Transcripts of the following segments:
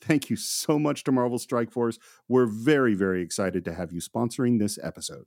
thank you so much to Marvel Strike Force. We're very, very excited to have you sponsoring this episode.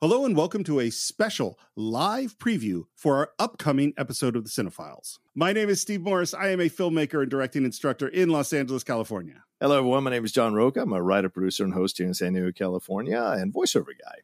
Hello and welcome to a special live preview for our upcoming episode of the Cine-Files. My name is Steve Morris. I am a filmmaker and directing instructor in Los Angeles, California. Hello, everyone. My name is John Rocha. I'm a writer, producer, and host here in San Diego, California, and voiceover guy.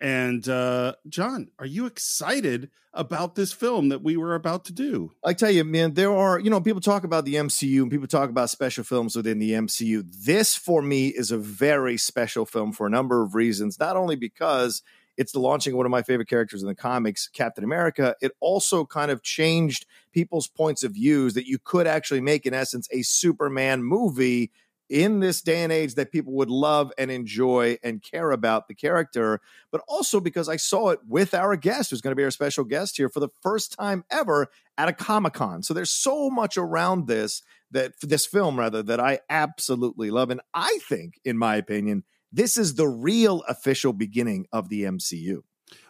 And uh, John, are you excited about this film that we were about to do? I tell you, man, there are, you know, people talk about the MCU and people talk about special films within the MCU. This, for me, is a very special film for a number of reasons, not only because it's the launching of one of my favorite characters in the comics, Captain America. It also kind of changed people's points of views that you could actually make, in essence, a Superman movie in this day and age that people would love and enjoy and care about the character, but also because I saw it with our guest, who's going to be our special guest here for the first time ever at a Comic Con. So there's so much around this that this film rather that I absolutely love, and I think, in my opinion, this is the real official beginning of the MCU.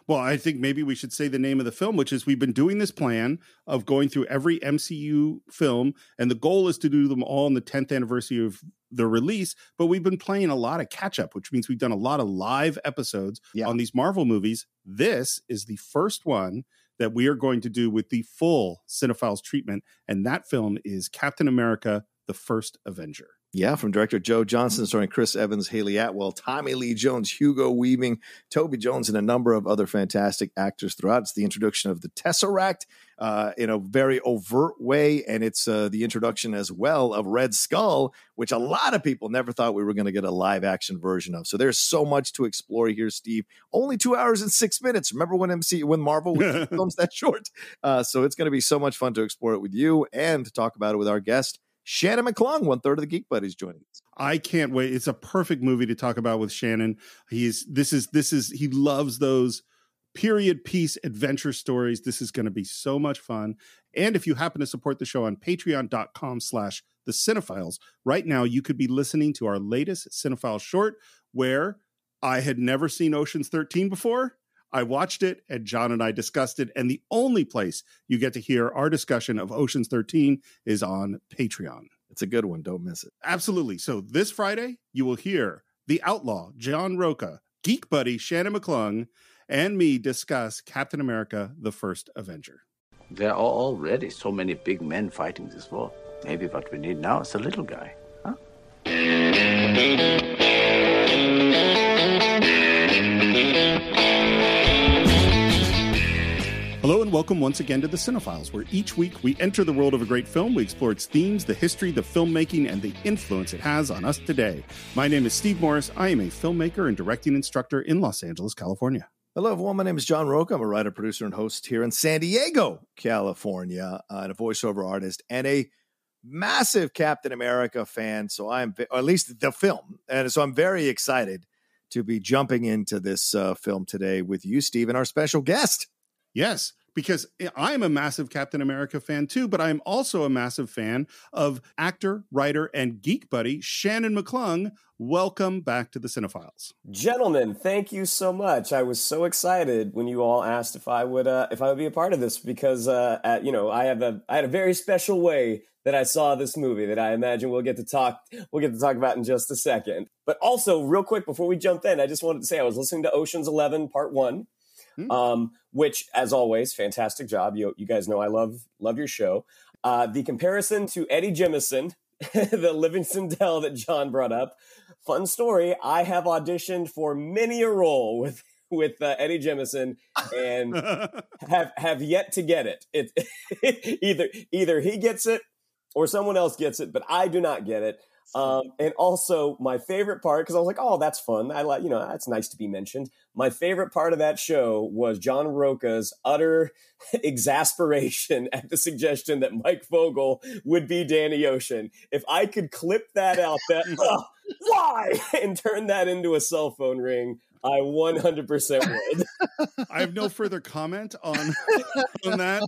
Well, I think maybe we should say the name of the film, which is we've been doing this plan of going through every MCU film, and the goal is to do them all on the 10th anniversary of the release. But we've been playing a lot of catch up, which means we've done a lot of live episodes yeah. on these Marvel movies. This is the first one that we are going to do with the full Cine-Files treatment, and that film is Captain America: The First Avenger. Yeah, from director Joe Johnston, starring Chris Evans, Hayley Atwell, Tommy Lee Jones, Hugo Weaving, Toby Jones, and a number of other fantastic actors throughout. It's the introduction of the Tesseract uh, in a very overt way, and it's uh, the introduction as well of Red Skull, which a lot of people never thought we were going to get a live action version of. So there's so much to explore here, Steve. Only two hours and six minutes. Remember when MC when Marvel films that short? Uh, so it's going to be so much fun to explore it with you and to talk about it with our guest. Shannon McClung, one third of the Geek Buddies, joining us. I can't wait. It's a perfect movie to talk about with Shannon. He's this is this is he loves those period piece adventure stories. This is going to be so much fun. And if you happen to support the show on patreon.com slash the cinephiles, right now you could be listening to our latest cinephile short where I had never seen Ocean's 13 before I watched it and John and I discussed it. And the only place you get to hear our discussion of Ocean's 13 is on Patreon. It's a good one. Don't miss it. Absolutely. So this Friday, you will hear the outlaw, John Rocha, geek buddy, Shannon McClung, and me discuss Captain America, the First Avenger. There are already so many big men fighting this war. Maybe what we need now is a little guy, huh? Hello and welcome once again to the Cine-Files, where each week we enter the world of a great film, we explore its themes, the history, the filmmaking, and the influence it has on us today. My name is Steve Morris. I am a filmmaker and directing instructor in Los Angeles, California. Hello, everyone. My name is John Rocha. I'm a writer, producer, and host here in San Diego, California, uh, and a voiceover artist and a massive Captain America fan. So I'm, or at least the film, and so I'm very excited to be jumping into this uh, film today with you, Steve, and our special guest. Yes, because I'm a massive Captain America fan too, but I'm also a massive fan of actor, writer, and geek buddy Shannon McClung. Welcome back to the Cine-Files, gentlemen. Thank you so much. I was so excited when you all asked if I would uh, if I would be a part of this because uh, at, you know I have a I had a very special way that I saw this movie that I imagine we'll get to talk we'll get to talk about in just a second. But also, real quick before we jump in, I just wanted to say I was listening to Ocean's Eleven Part One Mm-hmm. Um, which, as always, fantastic job. You you guys know I love love your show. Uh, the comparison to Eddie Jemison, the Livingston Dell that John brought up. Fun story. I have auditioned for many a role with with uh, Eddie Jemison and have have yet to get it. It either either he gets it or someone else gets it, but I do not get it. Um, and also my favorite part, because I was like, oh, that's fun. I like, you know, that's nice to be mentioned. My favorite part of that show was John Rocha's utter exasperation at the suggestion that Mike Vogel would be Danny Ocean. If I could clip that out, that uh, why, and turn that into a cell phone ring, I 100% would. I have no further comment on on that,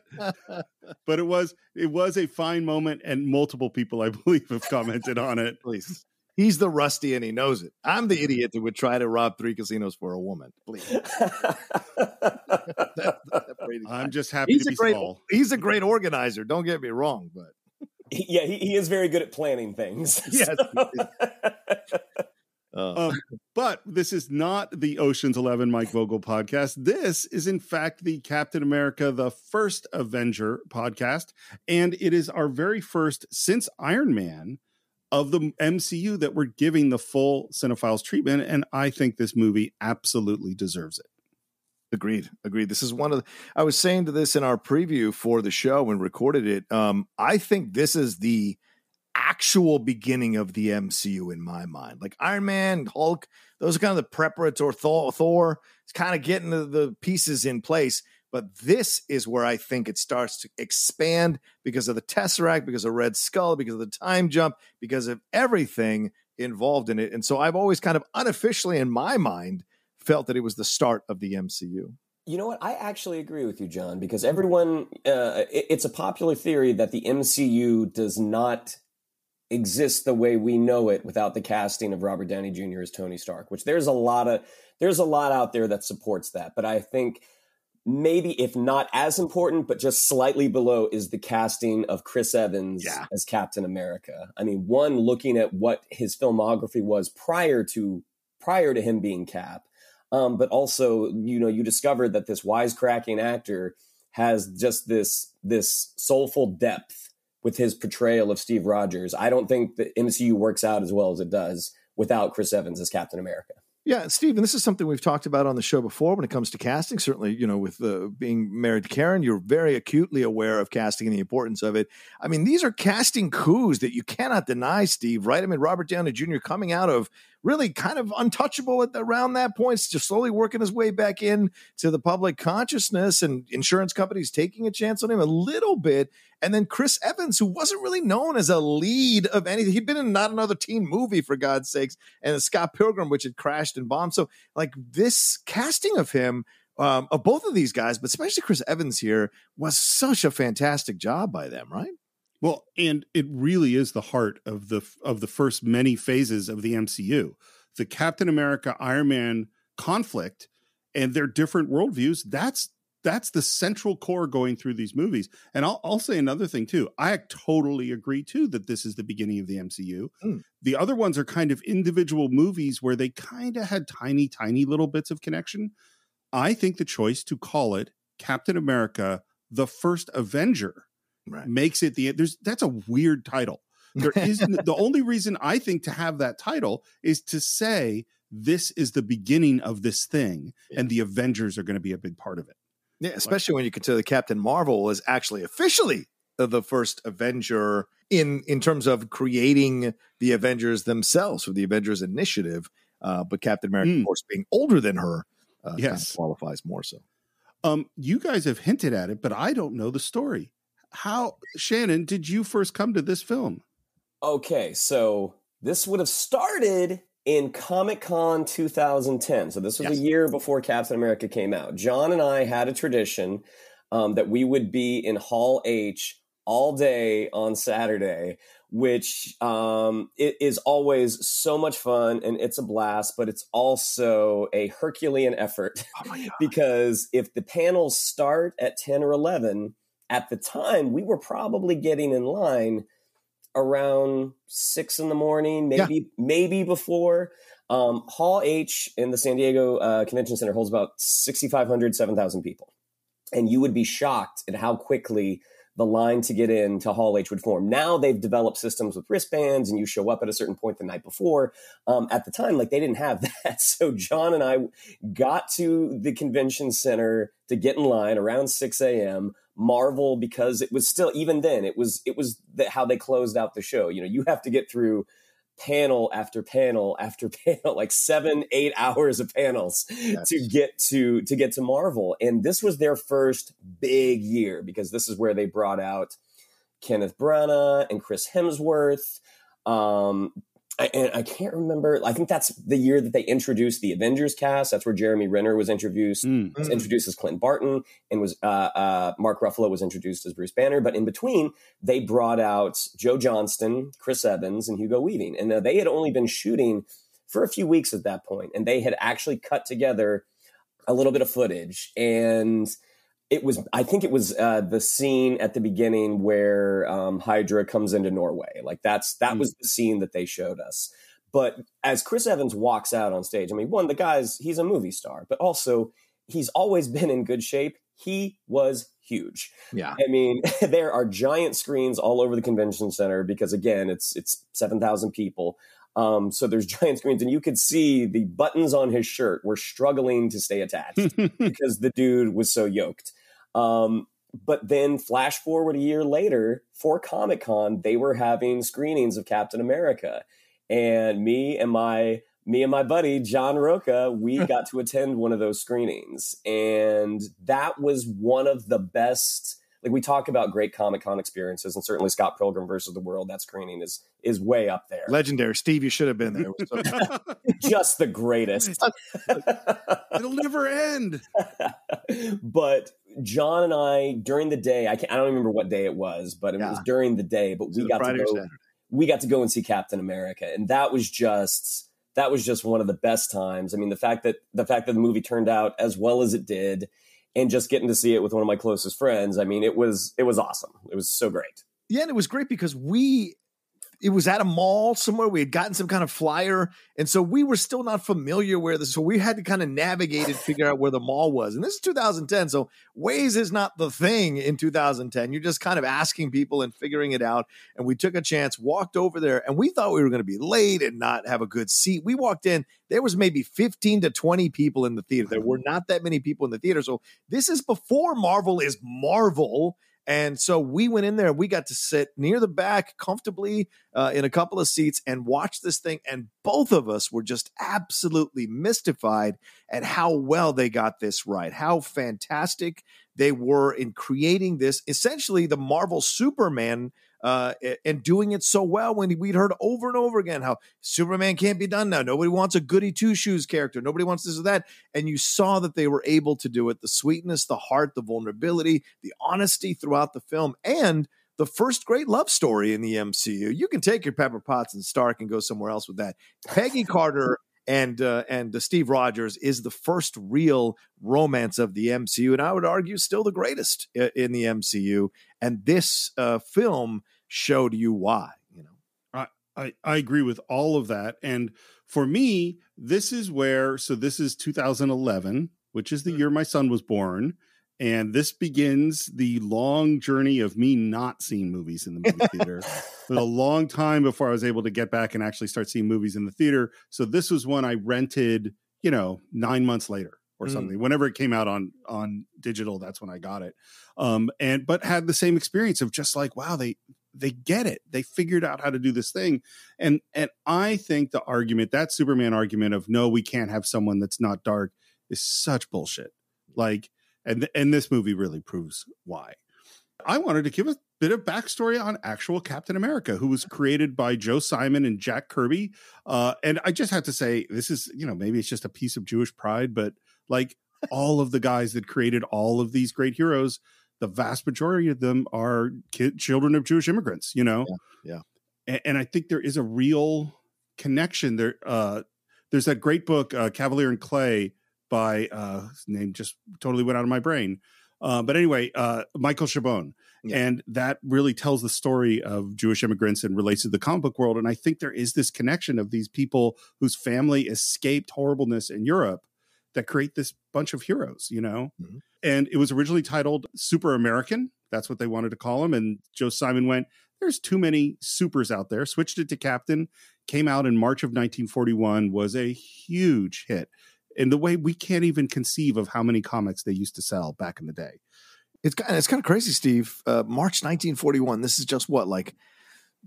but it was it was a fine moment, and multiple people, I believe, have commented on it. Please, he's the rusty, and he knows it. I'm the idiot that would try to rob three casinos for a woman. Please, that, that I'm just happy he's to a be great, small. He's a great organizer. Don't get me wrong, but yeah, he, he is very good at planning things. Yes. So. Uh. Um, but this is not the Ocean's Eleven Mike Vogel podcast. This is, in fact, the Captain America: The First Avenger podcast, and it is our very first since Iron Man of the MCU that we're giving the full Cine-Files treatment. And I think this movie absolutely deserves it. Agreed. Agreed. This is one of the, I was saying to this in our preview for the show when recorded it. Um, I think this is the actual beginning of the MCU in my mind. Like Iron Man, Hulk, those are kind of the preparatory Thor. Thor it's kind of getting the, the pieces in place. But this is where I think it starts to expand because of the Tesseract, because of Red Skull, because of the time jump, because of everything involved in it. And so I've always kind of unofficially, in my mind, felt that it was the start of the MCU. You know what? I actually agree with you, John, because everyone, uh, it, it's a popular theory that the MCU does not exists the way we know it without the casting of Robert Downey Jr. as Tony Stark, which there's a lot of there's a lot out there that supports that. But I think maybe if not as important, but just slightly below is the casting of Chris Evans yeah. as Captain America. I mean, one looking at what his filmography was prior to prior to him being Cap. Um, but also, you know, you discovered that this wisecracking actor has just this this soulful depth with his portrayal of Steve Rogers. I don't think the MCU works out as well as it does without Chris Evans as Captain America. Yeah, Steve, and this is something we've talked about on the show before when it comes to casting. Certainly, you know, with uh, being married to Karen, you're very acutely aware of casting and the importance of it. I mean, these are casting coups that you cannot deny, Steve, right? I mean, Robert Downey Jr. coming out of really kind of untouchable at the, around that point, just slowly working his way back in to the public consciousness and insurance companies taking a chance on him a little bit. And then Chris Evans, who wasn't really known as a lead of anything. He'd been in not another teen movie, for God's sakes, and Scott Pilgrim, which had crashed and bombed. So, like, this casting of him, um, of both of these guys, but especially Chris Evans here, was such a fantastic job by them, right? Well, and it really is the heart of the of the first many phases of the MCU. The Captain America Iron Man conflict and their different worldviews, that's that's the central core going through these movies. And I'll, I'll say another thing too. I totally agree too that this is the beginning of the MCU. Mm. The other ones are kind of individual movies where they kind of had tiny, tiny little bits of connection. I think the choice to call it Captain America: The First Avenger right. makes it the there's that's a weird title. There is the only reason I think to have that title is to say this is the beginning of this thing, yeah. and the Avengers are going to be a big part of it. Yeah, especially like, when you consider that Captain Marvel is actually officially the first Avenger in in terms of creating the Avengers themselves for the Avengers Initiative. Uh, but Captain America, mm. of course, being older than her, uh, kind Yes. of qualifies more so. Um, you guys have hinted at it, but I don't know the story. How, Shannon, did you first come to this film? Okay, so this would have started in Comic Con 2010. So this was Yes. a year before Captain America came out. John and I had a tradition um, that we would be in Hall H all day on Saturday, which um, it is always so much fun and it's a blast, but it's also a Herculean effort Oh because if the panels start at 10 or 11 at the time we were probably getting in line around six in the morning maybe maybe before um, hall h in the san diego uh, convention center holds about 6500 7000 people and you would be shocked at how quickly the line to get in to Hall H would form. Now they've developed systems with wristbands, and you show up at a certain point the night before. Um, at the time, like they didn't have that. So John and I got to the convention center to get in line around 6 a.m. Marvel, because it was still even then it was it was the, how they closed out the show. You know, you have to get through panel after panel after panel like seven eight hours of panels to get to to get to marvel. And this was their first big year because this is where they brought out kenneth branagh and chris hemsworth. Um I, and I can't remember. I think that's the year that they introduced the Avengers cast. That's where Jeremy Renner was introduced. Mm. Was introduced as Clint Barton, and was uh, uh, Mark Ruffalo was introduced as Bruce Banner. But in between, they brought out Joe Johnston, Chris Evans, and Hugo Weaving, and uh, they had only been shooting for a few weeks at that point, and they had actually cut together a little bit of footage and it was i think it was uh, the scene at the beginning where um, hydra comes into norway like that's that Mm. was the scene that they showed us but as chris evans walks out on stage i mean one the guy's he's a movie star but also he's always been in good shape he was huge Yeah. I mean, there are giant screens all over the convention center because again, it's it's seven thousand people. Um, so there's giant screens, and you could see the buttons on his shirt were struggling to stay attached because the dude was so yoked. Um, but then, flash forward a year later, for Comic Con, they were having screenings of Captain America, and me and my me and my buddy John Rocha, we got to attend one of those screenings, and that was one of the best. Like we talk about great Comic Con experiences, and certainly Scott Pilgrim versus the World, that screening is is way up there. Legendary. Steve, you should have been there. So- Just the greatest. It'll never end. but John and I during the day, I can't, I don't remember what day it was, but it was during the day. But we So got Friday to go. We got to go and see Captain America, and that was just that was just one of the best times. I mean, the fact that the fact that the movie turned out as well as it did, and just getting to see it with one of my closest friends. I mean, it was it was awesome. It was so great. yeah, and it was great because we it was at a mall somewhere. We had gotten some kind of flyer, and so we were still not familiar where this. So we had to kind of navigate and figure out where the mall was. And this is 2010, so Waze is not the thing in 2010. You're just kind of asking people and figuring it out. And we took a chance, walked over there, and we thought we were going to be late and not have a good seat. We walked in. There was maybe 15 to 20 people in the theater. There were not that many people in the theater. So this is before Marvel is Marvel. And so we went in there, we got to sit near the back comfortably uh, in a couple of seats and watch this thing. And both of us were just absolutely mystified at how well they got this right, how fantastic they were in creating this essentially the Marvel Superman. Uh, and doing it so well when we'd heard over and over again how Superman can't be done now. Nobody wants a goody two shoes character. Nobody wants this or that. And you saw that they were able to do it. The sweetness, the heart, the vulnerability, the honesty throughout the film, and the first great love story in the MCU. You can take your Pepper Potts and Stark and go somewhere else with that. Peggy Carter and uh, and uh, Steve Rogers is the first real romance of the MCU, and I would argue still the greatest i- in the MCU. And this uh, film showed you why. You know, I, I agree with all of that. And for me, this is where, so this is 2011, which is the year my son was born. And this begins the long journey of me not seeing movies in the movie theater. for a long time before I was able to get back and actually start seeing movies in the theater. So this was one I rented, you know, nine months later or Mm. something. Whenever it came out on on digital, that's when I got it. Um, and but had the same experience of just like, wow, they they get it. They figured out how to do this thing. And and I think the argument, that Superman argument of no, we can't have someone that's not dark, is such bullshit. Like, and and this movie really proves why. I wanted to give a bit of backstory on actual Captain America, who was created by Joe Simon and Jack Kirby. Uh, and I just have to say, this is, you know, maybe it's just a piece of Jewish pride, but like all of the guys that created all of these great heroes, the vast majority of them are kid, children of Jewish immigrants, you know? Yeah. yeah. And, and, I think there is a real connection there. Uh, there's that great book, uh, Kavalier and Clay, by uh, his name just totally went out of my brain. Uh, but anyway, uh, Michael Chabon. Yeah. And that really tells the story of Jewish immigrants and relates to the comic book world. And I think there is this connection of these people whose family escaped horribleness in Europe that create this bunch of heroes, you know? Mm-hmm. And it was originally titled Super American. That's what they wanted to call him. And Joe Simon went, there's too many supers out there, switched it to Captain, came out in March of 1941, was a huge hit in the way we can't even conceive of how many comics they used to sell back in the day. It's kind of, it's kind of crazy, Steve. Uh, March 1941. This is just what like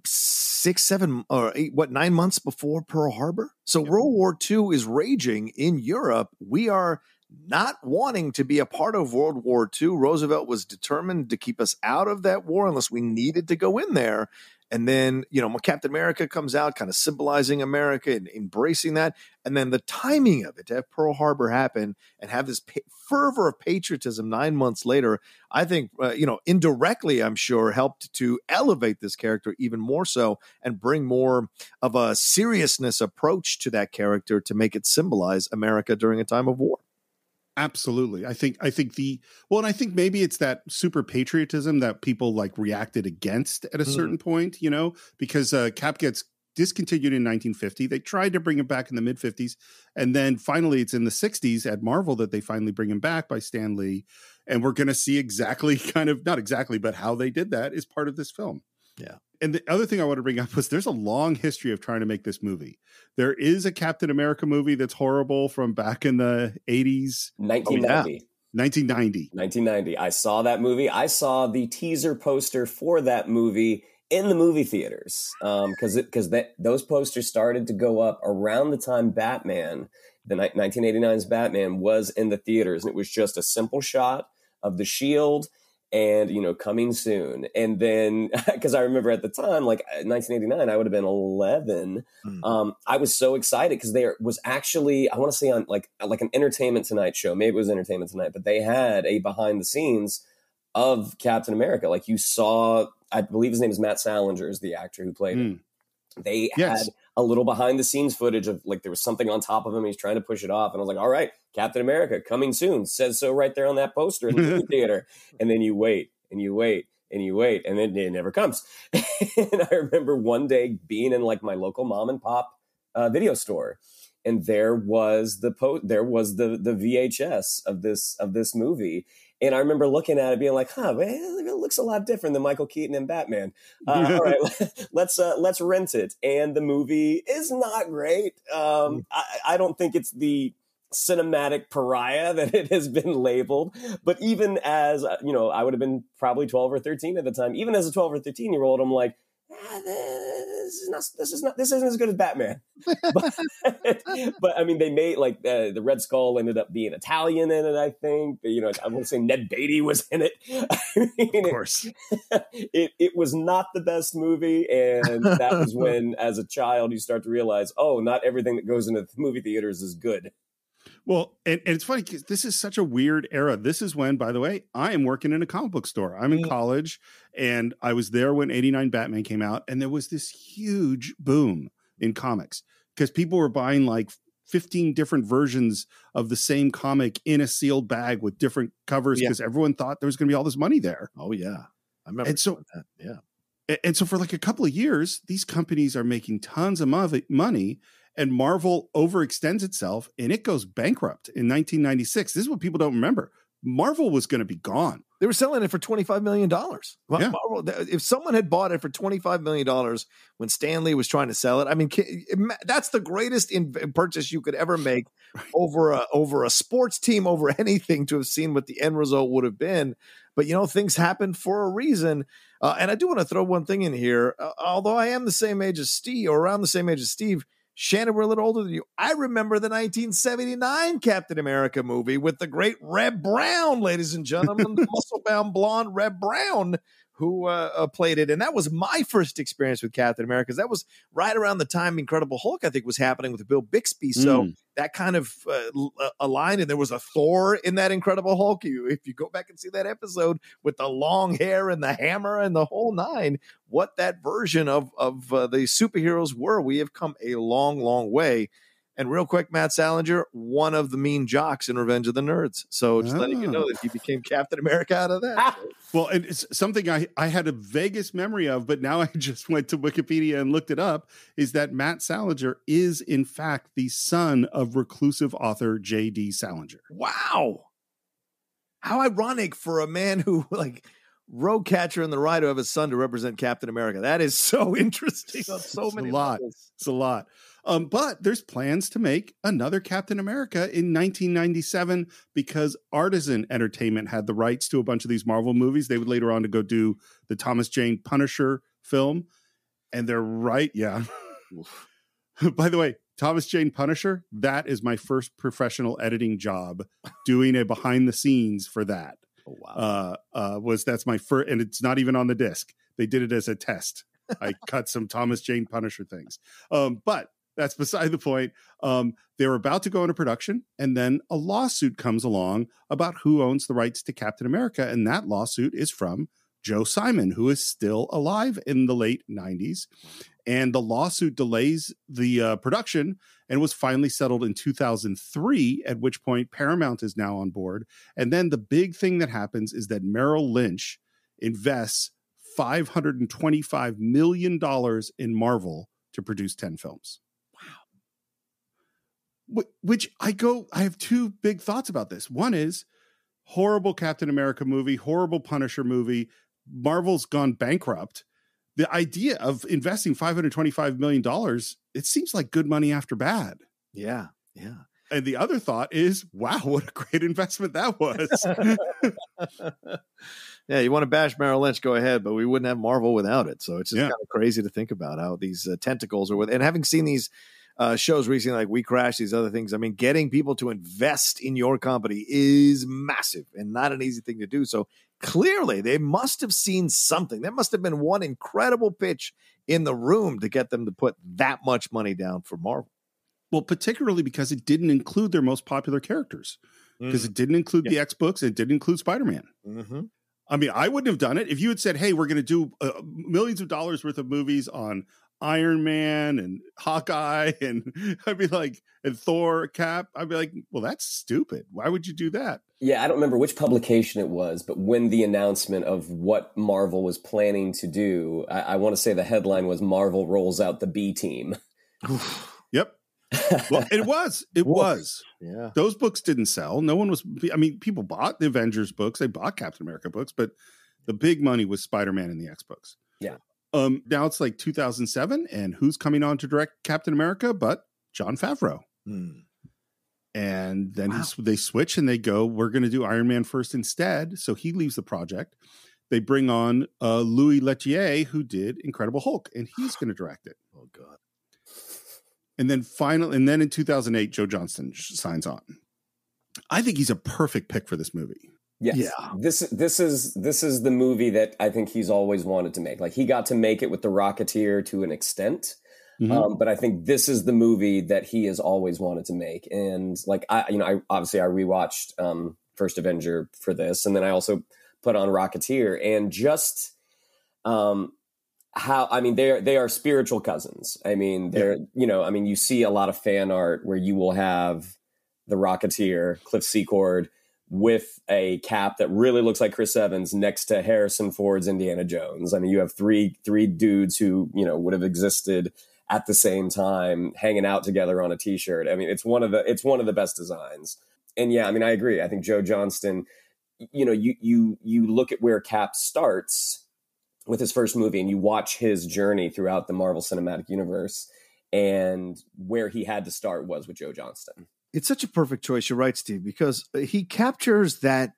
six, seven, or eight, what nine months before Pearl Harbor. So yeah. World War II is raging in Europe. We are not wanting to be a part of World War II. Roosevelt was determined to keep us out of that war unless we needed to go in there. And then, you know, Captain America comes out, kind of symbolizing America and embracing that. And then the timing of it to have Pearl Harbor happen and have this pa- fervor of patriotism nine months later, I think, uh, you know, indirectly, I'm sure, helped to elevate this character even more so and bring more of a seriousness approach to that character to make it symbolize America during a time of war. Absolutely. I think I think the well, and I think maybe it's that super patriotism that people like reacted against at a mm. certain point, you know, because uh, Cap gets discontinued in 1950. They tried to bring him back in the mid 50s, and then finally it's in the 60s at Marvel that they finally bring him back by Stan Lee, and we're going to see exactly kind of not exactly, but how they did that is part of this film. Yeah and the other thing I want to bring up was there's a long history of trying to make this movie. There is a Captain America movie that's horrible from back in the 80s. 1990. Oh, yeah. 1990. 1990. I saw that movie. I saw the teaser poster for that movie in the movie theaters because um, because those posters started to go up around the time Batman, the 1989's Batman, was in the theaters, and it was just a simple shot of the shield and you know coming soon and then because i remember at the time like 1989 uh, i would have been 11 mm. um, i was so excited because there was actually i want to say on like like an entertainment tonight show maybe it was entertainment tonight but they had a behind the scenes of captain america like you saw i believe his name is matt salinger is the actor who played mm. they yes. had a little behind the scenes footage of like there was something on top of him he's trying to push it off and i was like all right Captain America coming soon says so right there on that poster in the movie theater. And then you wait and you wait and you wait and then it never comes. and I remember one day being in like my local mom and pop uh, video store and there was the po- there was the the VHS of this of this movie and I remember looking at it, being like, "Huh, man, it looks a lot different than Michael Keaton and Batman." Uh, all right, let's uh, let's rent it. And the movie is not great. Um, mm. I, I, don't think it's the cinematic pariah that it has been labeled. But even as, uh, you know, I would have been probably 12 or 13 at the time, even as a 12 or 13 year old, I'm like, ah, this is not, this is not, this isn't as good as Batman. but, but, I mean, they made like uh, the Red Skull ended up being Italian in it, I think. But, you know, I want to say Ned Beatty was in it. I mean, of course. It, it, it was not the best movie. And that was when, as a child, you start to realize, oh, not everything that goes into the movie theaters is good. Well, and, and it's funny because this is such a weird era. This is when, by the way, I am working in a comic book store. I'm in mm. college and I was there when 89 Batman came out, and there was this huge boom in comics because people were buying like 15 different versions of the same comic in a sealed bag with different covers because yeah. everyone thought there was going to be all this money there. Oh, yeah. I remember and so, that. Yeah. And so, for like a couple of years, these companies are making tons of money and Marvel overextends itself and it goes bankrupt in 1996. This is what people don't remember. Marvel was going to be gone. They were selling it for $25 million. Yeah. Marvel, if someone had bought it for $25 million when Stanley was trying to sell it, I mean, that's the greatest in purchase you could ever make over a, over a sports team, over anything to have seen what the end result would have been. But, you know, things happen for a reason. Uh, and I do want to throw one thing in here. Uh, although I am the same age as Steve, or around the same age as Steve, Shannon, we're a little older than you. I remember the 1979 Captain America movie with the great Reb Brown, ladies and gentlemen, the muscle bound blonde Reb Brown who uh, uh, played it. And that was my first experience with Captain America that was right around the time Incredible Hulk, I think, was happening with Bill Bixby. So mm. That kind of uh, uh, aligned. And there was a Thor in that Incredible Hulk. You, if you go back and see that episode with the long hair and the hammer and the whole nine, what that version of, of uh, the superheroes were, we have come a long, long way. And real quick, Matt Salinger, one of the mean jocks in Revenge of the Nerds. So just oh. letting you know ah. that he became Captain America out of that. Ah. well, and it's something I, I had a vaguest memory of, but now I just went to Wikipedia and looked it up, is that Matt Salinger is in fact the son of reclusive author J.D. Salinger. Wow. How ironic for a man who like wrote Catcher in the Rye of his son to represent Captain America. That is so interesting on so it's many a lot. Levels. It's a lot. Um, but there's plans to make another Captain America in 1997 because Artisan Entertainment had the rights to a bunch of these Marvel movies. They would later on to go do the Thomas Jane Punisher film, and they're right. Yeah. By the way, Thomas Jane Punisher. That is my first professional editing job, doing a behind the scenes for that. Oh, wow. Uh, uh, was that's my first, and it's not even on the disc. They did it as a test. I cut some Thomas Jane Punisher things. Um, but that's beside the point. Um, they were about to go into production, and then a lawsuit comes along about who owns the rights to Captain America, and that lawsuit is from Joe Simon, who is still alive in the late 90s. And the lawsuit delays the uh, production and was finally settled in 2003, at which point Paramount is now on board. And then the big thing that happens is that Merrill Lynch invests $525 million in Marvel to produce 10 films which I go, I have two big thoughts about this. One is horrible Captain America movie, horrible Punisher movie. Marvel's gone bankrupt. The idea of investing $525 million, it seems like good money after bad. Yeah. Yeah. And the other thought is, wow, what a great investment that was. yeah, you want to bash Merrill Lynch, go ahead, but we wouldn't have Marvel without it. So it's just yeah. kind of crazy to think about how these uh, tentacles are with, and having seen these uh, shows recently, like We Crash, these other things. I mean, getting people to invest in your company is massive and not an easy thing to do. So clearly, they must have seen something. There must have been one incredible pitch in the room to get them to put that much money down for Marvel. Well, particularly because it didn't include their most popular characters, because mm. it didn't include yeah. the X books, it didn't include Spider Man. Mm-hmm. I mean, I wouldn't have done it if you had said, "Hey, we're going to do uh, millions of dollars worth of movies on Iron Man and Hawkeye and I'd be like and Thor Cap I'd be like well that's stupid. Why would you do that? Yeah I don't remember which publication it was but when the announcement of what Marvel was planning to do I, I want to say the headline was Marvel rolls out the B team. Yep. Well it was it was. Yeah. Those books didn't sell. No one was I mean people bought the Avengers books they bought Captain America books but the big money was Spider-Man and the X books yeah um, now it's like 2007, and who's coming on to direct Captain America but Jon Favreau? Hmm. And then wow. they switch and they go, we're going to do Iron Man first instead. So he leaves the project. They bring on uh, Louis Leterrier, who did Incredible Hulk, and he's going to direct it. Oh God! And then finally, and then in 2008, Joe Johnston signs on. I think he's a perfect pick for this movie. Yes. Yeah. This this is this is the movie that I think he's always wanted to make. Like he got to make it with the Rocketeer to an extent. Mm-hmm. Um, but I think this is the movie that he has always wanted to make. And like I, you know, I obviously I rewatched um, First Avenger for this, and then I also put on Rocketeer, and just um, how I mean they're they are spiritual cousins. I mean they're yeah. you know I mean you see a lot of fan art where you will have the Rocketeer, Cliff Secord with a cap that really looks like Chris Evans next to Harrison Ford's Indiana Jones. I mean, you have three three dudes who you know would have existed at the same time, hanging out together on a T-shirt. I mean, it's one of the it's one of the best designs. And yeah, I mean, I agree. I think Joe Johnston. You know, you you you look at where Cap starts with his first movie, and you watch his journey throughout the Marvel Cinematic Universe, and where he had to start was with Joe Johnston it's such a perfect choice. You're right, Steve, because uh, he captures that.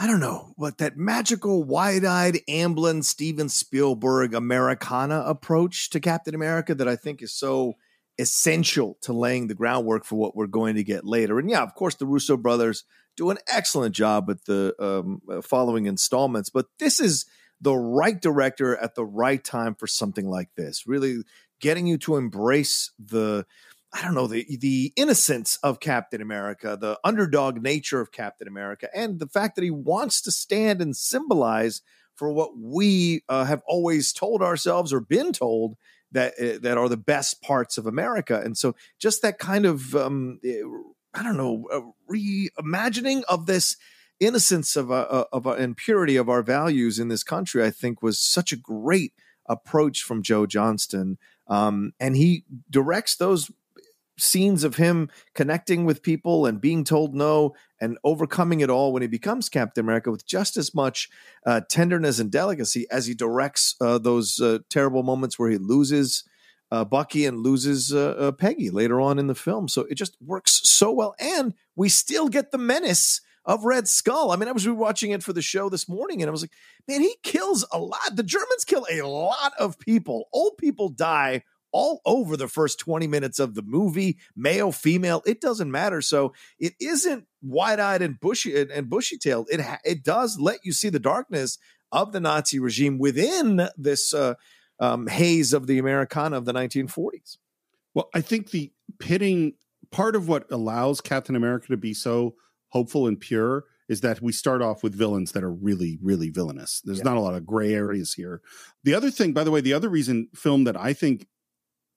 I don't know what that magical, wide-eyed, Amblin, Steven Spielberg Americana approach to Captain America that I think is so essential to laying the groundwork for what we're going to get later. And yeah, of course, the Russo brothers do an excellent job with the um, uh, following installments, but this is the right director at the right time for something like this. Really getting you to embrace the I don't know the the innocence of Captain America, the underdog nature of Captain America, and the fact that he wants to stand and symbolize for what we uh, have always told ourselves or been told that uh, that are the best parts of America. And so, just that kind of um, eh, I don't know reimagining of this innocence of uh, of and purity of our values in this country, I think, was such a great approach from Joe Johnston. Um, and he directs those scenes of him connecting with people and being told no and overcoming it all when he becomes Captain America with just as much uh, tenderness and delicacy as he directs uh, those uh, terrible moments where he loses uh, Bucky and loses uh, uh, Peggy later on in the film. So it just works so well. And we still get the menace of Red Skull. I mean, I was rewatching it for the show this morning and I was like, man, he kills a lot. The Germans kill a lot of people. Old people die all over the first 20 minutes of the movie, male, female, it doesn't matter. So it isn't wide-eyed and bushy and bushy-tailed. It it does let you see the darkness of the Nazi regime within this uh, um, haze of the Americana of the 1940s. Well, I think the pitting part of what allows Captain America to be so hopeful and pure is that we start off with villains that are really, really villainous. There's yeah. not a lot of gray areas here. The other thing, by the way, the other reason film that I think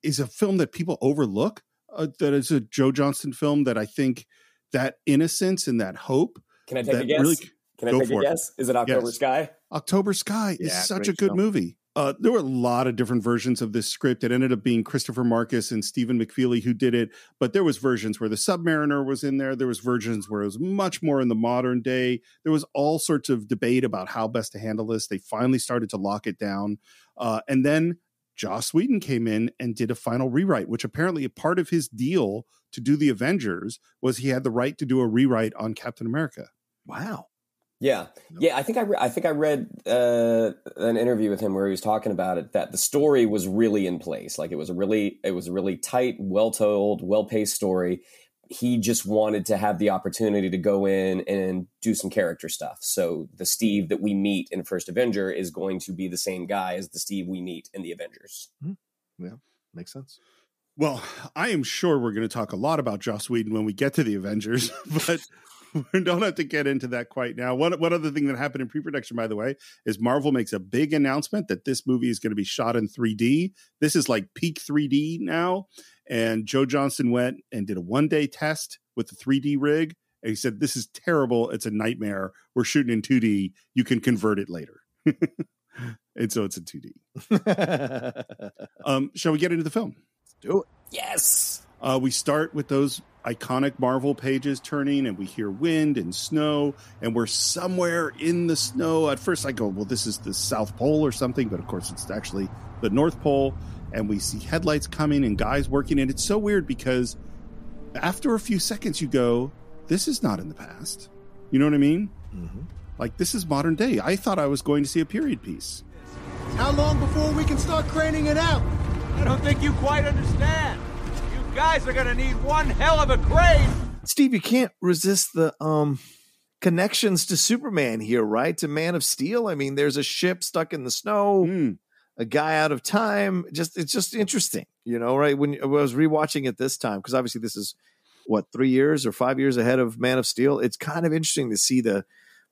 is a film that people overlook. Uh, that is a Joe Johnston film that I think that innocence and that hope. Can I take a guess? Really, Can I take a guess? It. Is it October yes. Sky? October Sky yeah, is such a good film. movie. Uh, there were a lot of different versions of this script. It ended up being Christopher Markus and Stephen McFeely who did it, but there was versions where the Submariner was in there. There was versions where it was much more in the modern day. There was all sorts of debate about how best to handle this. They finally started to lock it down, uh, and then Joss Whedon came in and did a final rewrite, which apparently a part of his deal to do the Avengers was he had the right to do a rewrite on Captain America. Wow. Yeah, yeah. I think I re- I think I read uh, an interview with him where he was talking about it that the story was really in place. Like it was a really it was a really tight, well told, well paced story, he just wanted to have the opportunity to go in and do some character stuff. So the Steve that we meet in First Avenger is going to be the same guy as the Steve we meet in the Avengers. Mm-hmm. Yeah, makes sense. Well, I am sure we're going to talk a lot about Joss Whedon when we get to the Avengers, but we don't have to get into that quite now. One, one other thing that happened in pre-production, by the way, is Marvel makes a big announcement that this movie is going to be shot in 3D. This is like peak 3D now. And Joe Johnston went and did a one-day test with the 3D rig. And he said, This is terrible. It's a nightmare. We're shooting in 2D. You can convert it later. and so it's in 2D. um, shall we get into the film? Let's do it. Yes. Uh, we start with those iconic Marvel pages turning, and we hear wind and snow, and we're somewhere in the snow. At first, I go, Well, this is the South Pole or something, but of course, it's actually the North Pole. And we see headlights coming and guys working, and it's so weird because after a few seconds, you go, This is not in the past. You know what I mean? Mm-hmm. Like, this is modern day. I thought I was going to see a period piece. How long before we can start craning it out? I don't think you quite understand You guys are gonna need one hell of a crane. Steve, you can't resist the um connections to Superman here, right? To Man of Steel. I mean, there's a ship stuck in the snow, mm. A guy out of time. Just it's just interesting, you know, right? When I was rewatching it this time, because obviously this is what three years or five years ahead of Man of Steel. It's kind of interesting to see the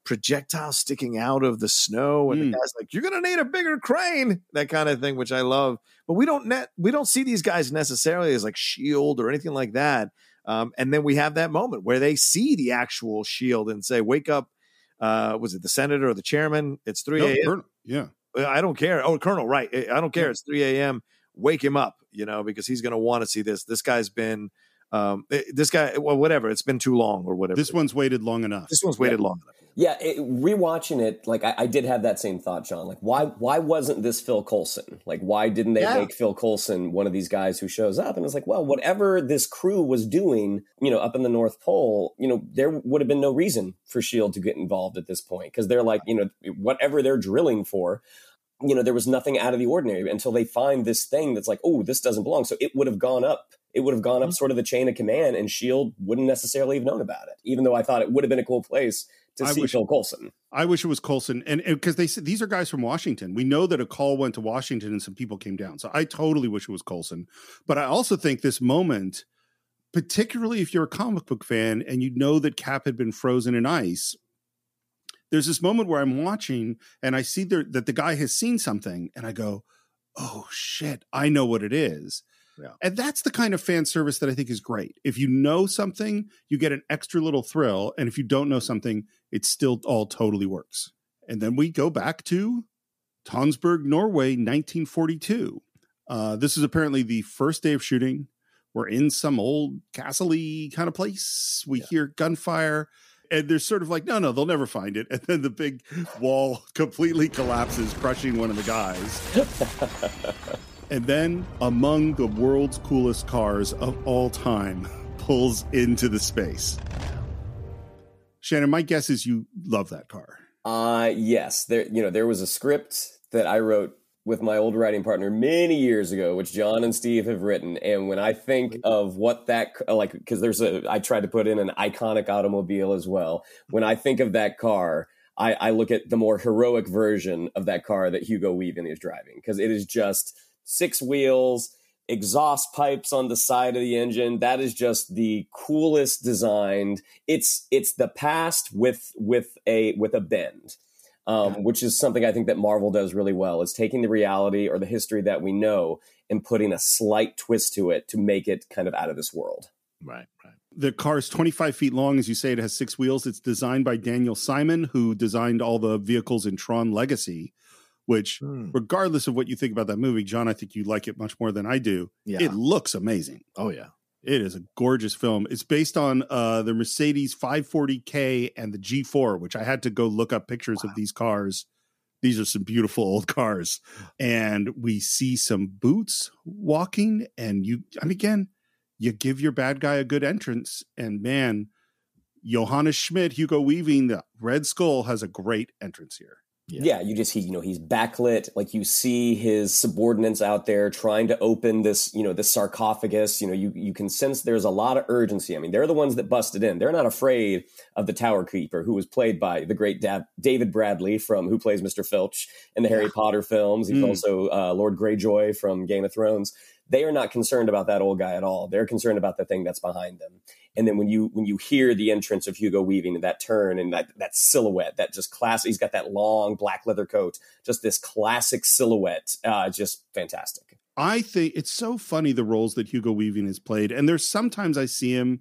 projectile sticking out of the snow and mm. the guy's like you're gonna need a bigger crane that kind of thing which i love but we don't net we don't see these guys necessarily as like shield or anything like that um, and then we have that moment where they see the actual shield and say wake up uh, was it the senator or the chairman it's 3 a.m yeah Uh, i don't care. Oh colonel right eh, i don't care. It's 3 a.m wake him up you know because he's going to want to see this. This guy's been um, eh, this guy, well, whatever. It's been too long or whatever. This one's waited long enough. This one's waited yeah. long enough. Yeah, it, rewatching it, like I, I, did have that same thought, John. Like, why why wasn't this Phil Coulson? Like, why didn't they yeah. make Phil Coulson one of these guys who shows up? And it's like, well, whatever this crew was doing, you know, up in the North Pole, you know, there would have been no reason for Shield to get involved at this point because they're like, you know, whatever they're drilling for, you know, there was nothing out of the ordinary until they find this thing that's like, oh, this doesn't belong. So it would have gone up it would have gone up mm-hmm. sort of the chain of command, and Shield wouldn't necessarily have known about it. Even though I thought it would have been a cool place to I see wish- Phil Coulson. I wish it was Coulson, and because they said these are guys from Washington, we know that a call went to Washington and some people came down. So I totally wish it was Coulson, but I also think this moment, particularly if you're a comic book fan and you know that Cap had been frozen in ice, there's this moment where I'm watching and I see there, that the guy has seen something, and I go, "Oh shit, I know what it is." Yeah. And that's the kind of fan service that I think is great. If you know something, you get an extra little thrill. And if you don't know something, it still all totally works. And then we go back to Tonsberg, Norway, 1942. Uh, this is apparently the first day of shooting. We're in some old castle kind of place. We hear gunfire. And they're sort of like, no, no, they'll never find it. And then the big wall completely collapses, crushing one of the guys. And then, among the world's coolest cars of all time, pulls into the space. Shannon, my guess is you love that car. Uh yes, there you know there was a script that I wrote with my old writing partner many years ago, which John and Steve have written. And when I think of what that like, because there's a, I tried to put in an iconic automobile as well. When I think of that car, I, I look at the more heroic version of that car that Hugo Weaving is driving because it is just six wheels, exhaust pipes on the side of the engine. That is just the coolest designed. It's it's the past with with a with a bend um, which is something I think that Marvel does really well, is taking the reality or the history that we know and putting a slight twist to it to make it kind of out of this world. Right, right. The car is 25 feet long. As you say, it has six wheels. It's designed by Daniel Simon, who designed all the vehicles in Tron Legacy, which, Hmm. regardless of what you think about that movie, John, I think you like it much more than I do. Yeah. It looks amazing. oh yeah. It is a gorgeous film. It's based on uh, the Mercedes 540K and the G4, which I had to go look up pictures of these cars. These are some beautiful old cars. And we see some boots walking. And you, I mean, again, you give your bad guy a good entrance. And man, Johannes Schmidt, Hugo Weaving, the Red Skull has a great entrance here. Yeah. you just he you know he's backlit. Like you see his subordinates out there trying to open this you know this sarcophagus. You know you you can sense there's a lot of urgency. I mean they're the ones that busted in. They're not afraid of the tower keeper who was played by the great da- david bradley from who plays mr filch in the harry potter films. He's Mm. also uh, lord greyjoy from game of thrones. They are not concerned about that old guy at all. They're concerned about the thing that's behind them and then when you when you hear the entrance of Hugo Weaving and that turn and that that silhouette, that just classic, he's got that long black leather coat, just this classic silhouette, uh, just fantastic. I think it's so funny the roles that Hugo Weaving has played. And there's sometimes I see him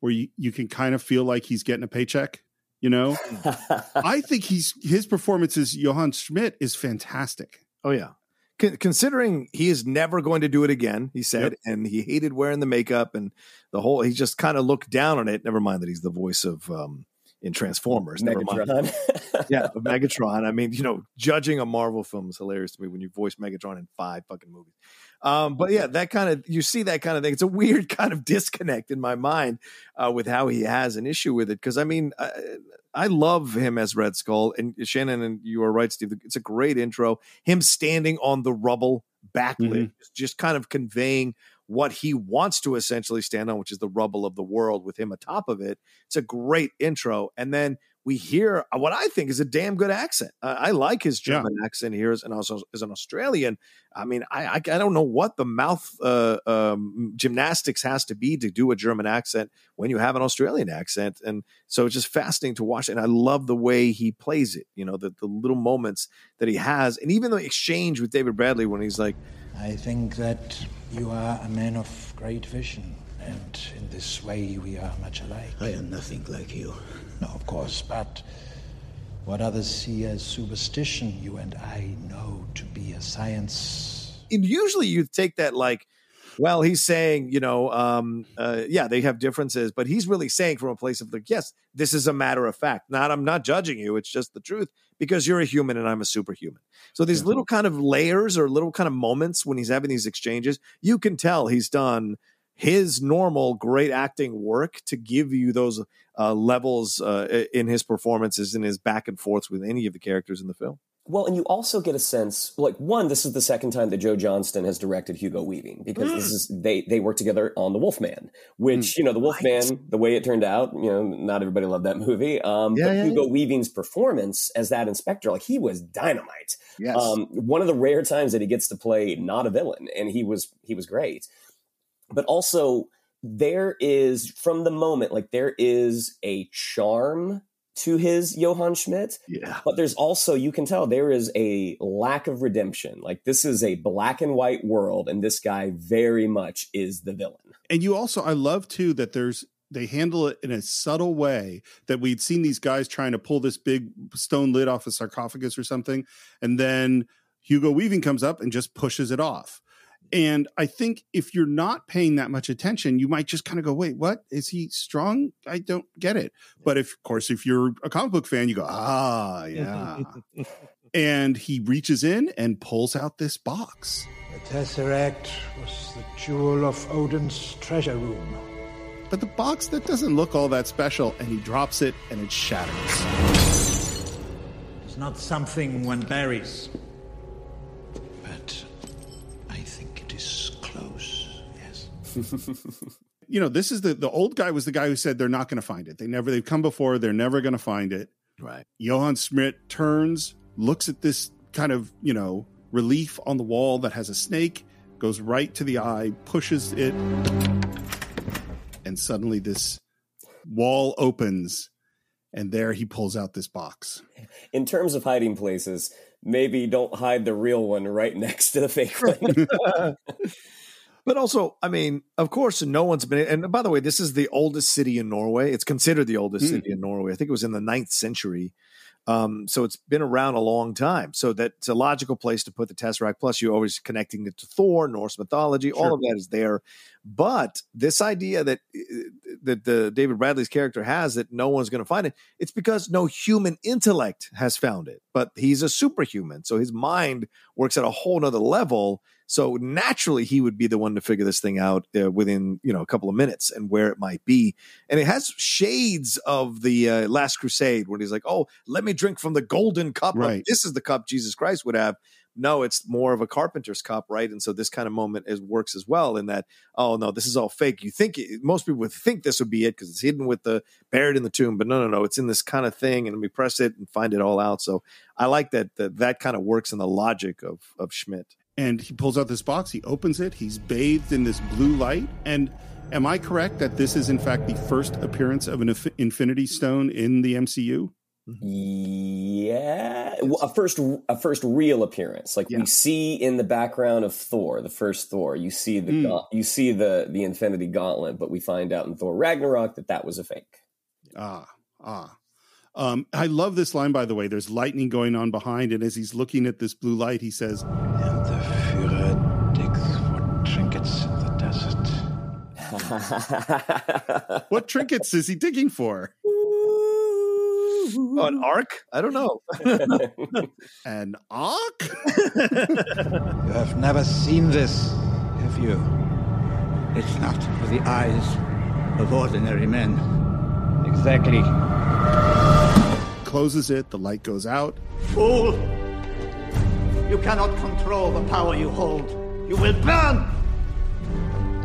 where you, you can kind of feel like he's getting a paycheck, you know? I think he's his performance as Johann Schmidt is fantastic. Oh yeah. Con- considering he is never going to do it again, he said, Yep. and he hated wearing the makeup and the whole. He just kind of looked down on it. Never mind that he's the voice of um, in Transformers. Never mind. Yeah, Megatron. I mean, you know, judging a Marvel film is hilarious to me when you voice Megatron in five fucking movies. Um, but yeah, that kind of you see that kind of thing. It's a weird kind of disconnect in my mind uh, with how he has an issue with it. Because I mean, I, I love him as Red Skull, and Shannon, and you are right, Steve. It's a great intro. Him standing on the rubble, backlit, mm-hmm. just kind of conveying what he wants to essentially stand on, which is the rubble of the world, with him atop of it. It's a great intro, and then we hear what I think is a damn good accent. I, I like his Yeah. German accent here, as- and also as an Australian. I mean, I I, I don't know what the mouth uh, um, gymnastics has to be to do a German accent when you have an Australian accent, and so it's just fascinating to watch. And I love the way he plays it. You know, the the little moments that he has, and even the exchange with David Bradley when he's like, I think that you are a man of great vision, and in this way we are much alike. I am nothing like you. No, of course, but what others see as superstition, you and I know to be a science. and usually you take that like well he's saying you know um uh, yeah they have differences but he's really saying from a place of like yes this is a matter of fact. Not i'm not judging you it's just the truth because you're a human and i'm a superhuman. So these little kind of layers or little kind of moments when he's having these exchanges you can tell he's done his normal great acting work to give you those uh, levels uh, in his performances and his back and forths with any of the characters in the film Well, and you also get a sense, like one, this is the second time that Joe Johnston has directed Hugo Weaving because this is they they work together on The Wolfman, which you know the Wolfman, the way it turned out, you know, not everybody loved that movie. Um, Yeah, but yeah, Hugo Weaving's performance as that inspector, like he was dynamite. Yes. Um, one of the rare times that he gets to play not a villain, and he was he was great. But also there is from the moment like there is a charm to his Johann Schmidt. Yeah. But there's also, you can tell there is a lack of redemption. Like this is a black and white world, and this guy very much is the villain. And you also, I love too that there's they handle it in a subtle way that we'd seen these guys trying to pull this big stone lid off a sarcophagus or something, and then Hugo Weaving comes up and just pushes it off. And I think if you're not paying that much attention, you might just kind of go, wait, what? Is he strong? I don't get it. But if, of course, if you're a comic book fan, you go, ah, yeah. and he reaches in and pulls out this box. The Tesseract was the jewel of Odin's treasure room. But the box that doesn't look all that special, and he drops it and it shatters. It's not something one buries. you know, this is the the old guy was the guy who said they're not going to find it. They never they've come before, they're never going to find it. Right. Johann Schmidt turns, looks at this kind of, you know, relief on the wall that has a snake, goes right to the eye, pushes it, and suddenly this wall opens, and there he pulls out this box. In terms of hiding places, maybe don't hide the real one right next to the fake one. But also, I mean, of course, no one's been. And by the way, this is the oldest city in Norway. It's considered the oldest Hmm. city in Norway. I think it was in the ninth century. Um, so it's been around a long time. So that's a logical place to put the Tesseract. Plus, you're always connecting it to Thor, Norse mythology. All of that is there. But this idea that that the David Bradley's character has that no one's going to find it, it's because no human intellect has found it. But he's a superhuman, so his mind works at a whole nother level. So naturally, he would be the one to figure this thing out uh, within you know a couple of minutes and where it might be. And it has shades of the uh, Last Crusade, when he's like, "Oh, let me drink from the golden cup. Right. this is the cup Jesus Christ would have." No, it's more of a carpenter's cup, right? And so this kind of moment is works as well in that. Oh no, this is all fake. You think it, most people would think this would be it because it's hidden with the buried in the tomb, but no, no, no, it's in this kind of thing, and we press it and find it all out. So I like that that that kind of works in the logic of of Schmidt. And he pulls out this box, he opens it, he's bathed in this blue light. And am I correct that this is, in fact, the first appearance of an Inf- Infinity Stone in the MCU? yeah, well, a first a first real appearance. Like Yeah. we see in the background of Thor, the first Thor. You see the Mm. you see the the Infinity Gauntlet, but we find out in Thor Ragnarok that that was a fake. Ah, ah. Um, I love this line, by the way. There's lightning going on behind, and as he's looking at this blue light, he says, And the Führer digs for trinkets in the desert. What trinkets is he digging for? Oh, an ark? I don't know. An ark? You have never seen this, have you? It's not for the eyes of ordinary men. Exactly. Closes it, the light goes out. Fool! You cannot control the power you hold. You will burn!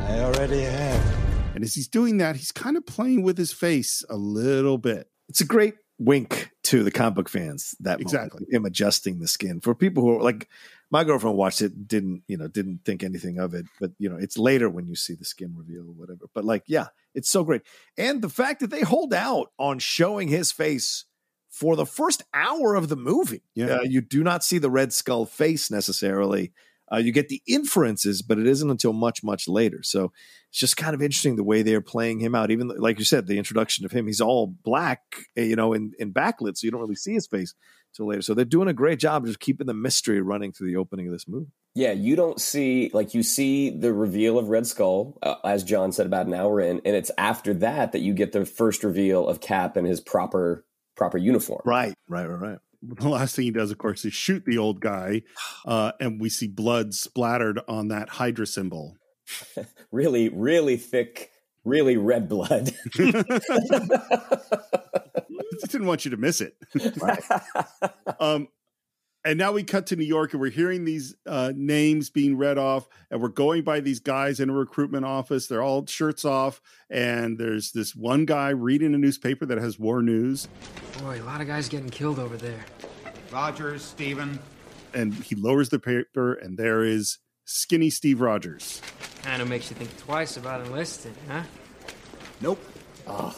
I already have. And as he's doing that, he's kind of playing with his face a little bit. it's a great wink to the comic book fans that moment, Exactly. him adjusting the skin for people who are like my girlfriend watched it didn't you know didn't think anything of it but you know it's later when you see the skin reveal or whatever but like yeah it's so great and the fact that they hold out on showing his face for the first hour of the movie Yeah. uh, you do not see the red skull face necessarily uh, you get the inferences but it isn't until much much later so it's just kind of interesting the way they're playing him out. Even like you said, the introduction of him, he's all black, eh, you know, in, in backlit, so you don't really see his face till later. So they're doing a great job of just keeping the mystery running through the opening of this movie. Yeah, you don't see like you see the reveal of Red Skull, uh, as John said about an hour in, and it's after that that you get the first reveal of Cap and his proper proper uniform. Right, right, right, right. The last thing he does, of course, is shoot the old guy, uh, and we see blood splattered on that Hydra symbol. Really, really thick, really red blood. Just didn't want you to miss it. um, And now we cut to New York and we're hearing these uh, names being read off, and we're going by these guys in a recruitment office. They're all shirts off, and there's this one guy reading a newspaper that has war news. Boy, a lot of guys getting killed over there. Rogers, Steven. And he lowers the paper, and there is skinny Steve Rogers. Kind of makes you think twice about enlisting, huh? Nope. Oh,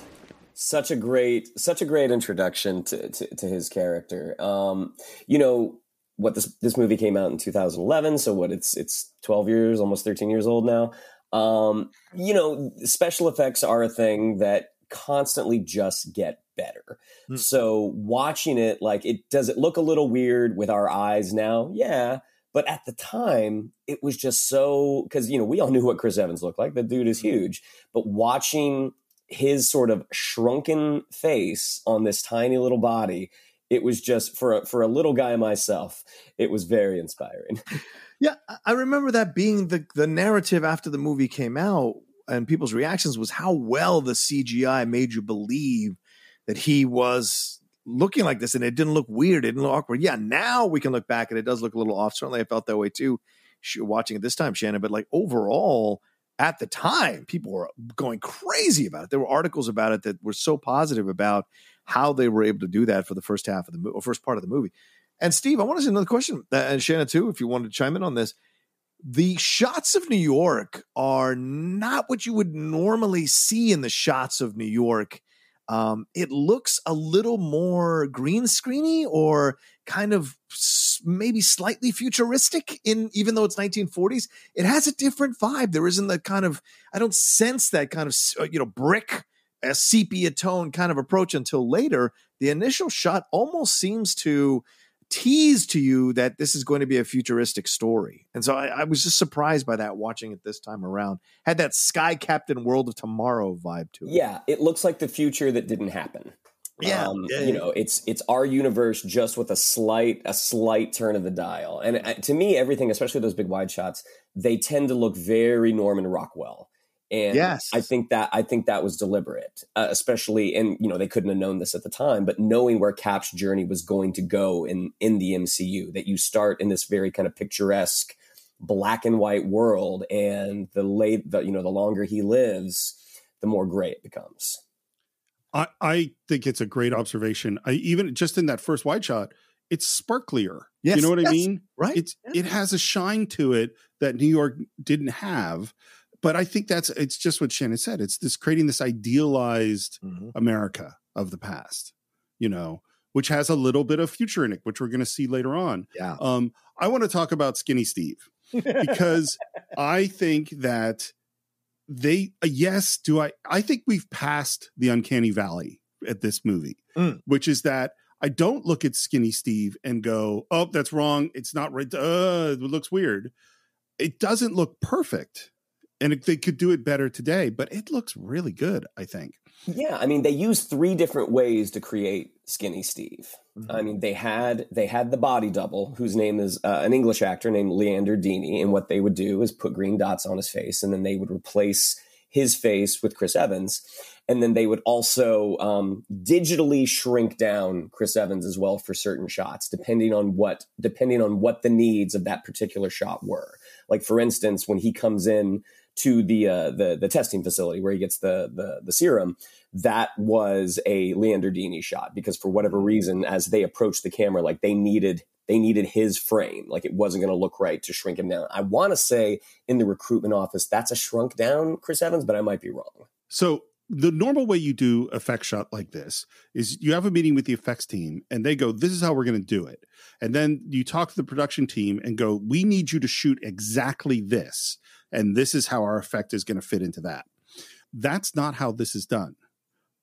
such a great, such a great introduction to, to, to his character. Um, you know what this this movie came out in 2011, so what it's it's 12 years, almost 13 years old now. Um, you know, special effects are a thing that constantly just get better. Mm. So watching it, like it does it look a little weird with our eyes now? Yeah. But at the time, it was just so because you know we all knew what Chris Evans looked like. The dude is huge. But watching his sort of shrunken face on this tiny little body it was just for a, for a little guy myself it was very inspiring. Yeah i remember that being the the narrative after the movie came out and people's reactions was how well the cgi made you believe that he was looking like this and it didn't look weird it didn't look awkward. Yeah now we can look back and it does look a little off. Certainly i felt that way too watching it this time shannon but like overall at the time, people were going crazy about it. There were articles about it that were so positive about how they were able to do that for the first half of the movie, or first part of the movie. And Steve, I want to ask another question, uh, and Shannon too, if you wanted to chime in on this. The shots of New York are not what you would normally see in the shots of New York um, it looks a little more green screeny or kind of maybe slightly futuristic in even though it's 1940s it has a different vibe. There isn't the kind of i don't sense that kind of uh, you know brick a sepia tone kind of approach until later. The initial shot almost seems to tease to you that this is going to be a futuristic story. And so I, I, was just surprised by that watching it this time around. Had that Sky Captain World of Tomorrow vibe to it. Yeah, it looks like the future that didn't happen. Yeah, um, yeah, you know, it's it's our universe just with a slight a slight turn of the dial. And uh, to me, everything, especially those big wide shots, they tend to look very Norman Rockwell. And yes. I think that I think that was deliberate, uh, especially and you know they couldn't have known this at the time, but knowing where Cap's journey was going to go in in the MCU, that you start in this very kind of picturesque black and white world, and the late the you know the longer he lives, the more gray it becomes. I I think it's a great observation. I even just in that first wide shot, it's sparklier. Yes, you know what yes, I mean? Right. It's it has a shine to it that New York didn't have but I think that's it's just what Shannon said. It's this creating this idealized mm-hmm. America of the past, you know, which has a little bit of future in it, which we're going to see later on. Yeah. Um, I want to talk about Skinny Steve because I think that they uh, yes, do I I think we've passed the uncanny valley at this movie, mm. which is that I don't look at Skinny Steve and go, "Oh, that's wrong. It's not right. Uh, it looks weird." It doesn't look perfect and they could do it better today but it looks really good i think. Yeah i mean they used three different ways to create skinny steve. Mm-hmm. i mean they had they had the body double whose name is uh, an english actor named leander deeny and what they would do is put green dots on his face and then they would replace his face with chris evans and then they would also um, digitally shrink down chris evans as well for certain shots depending on what depending on what the needs of that particular shot were. Like for instance when he comes in to the uh, the the testing facility where he gets the the, the serum, that was a Leander Deeny shot because for whatever mm-hmm. reason, as they approached the camera, like they needed they needed his frame, like it wasn't going to look right to shrink him down. I want to say in the recruitment office that's a shrunk down Chris Evans, but I might be wrong. So the normal way you do effect shot like this is you have a meeting with the effects team and they go this is how we're going to do it and then you talk to the production team and go we need you to shoot exactly this and this is how our effect is going to fit into that. That's not how this is done.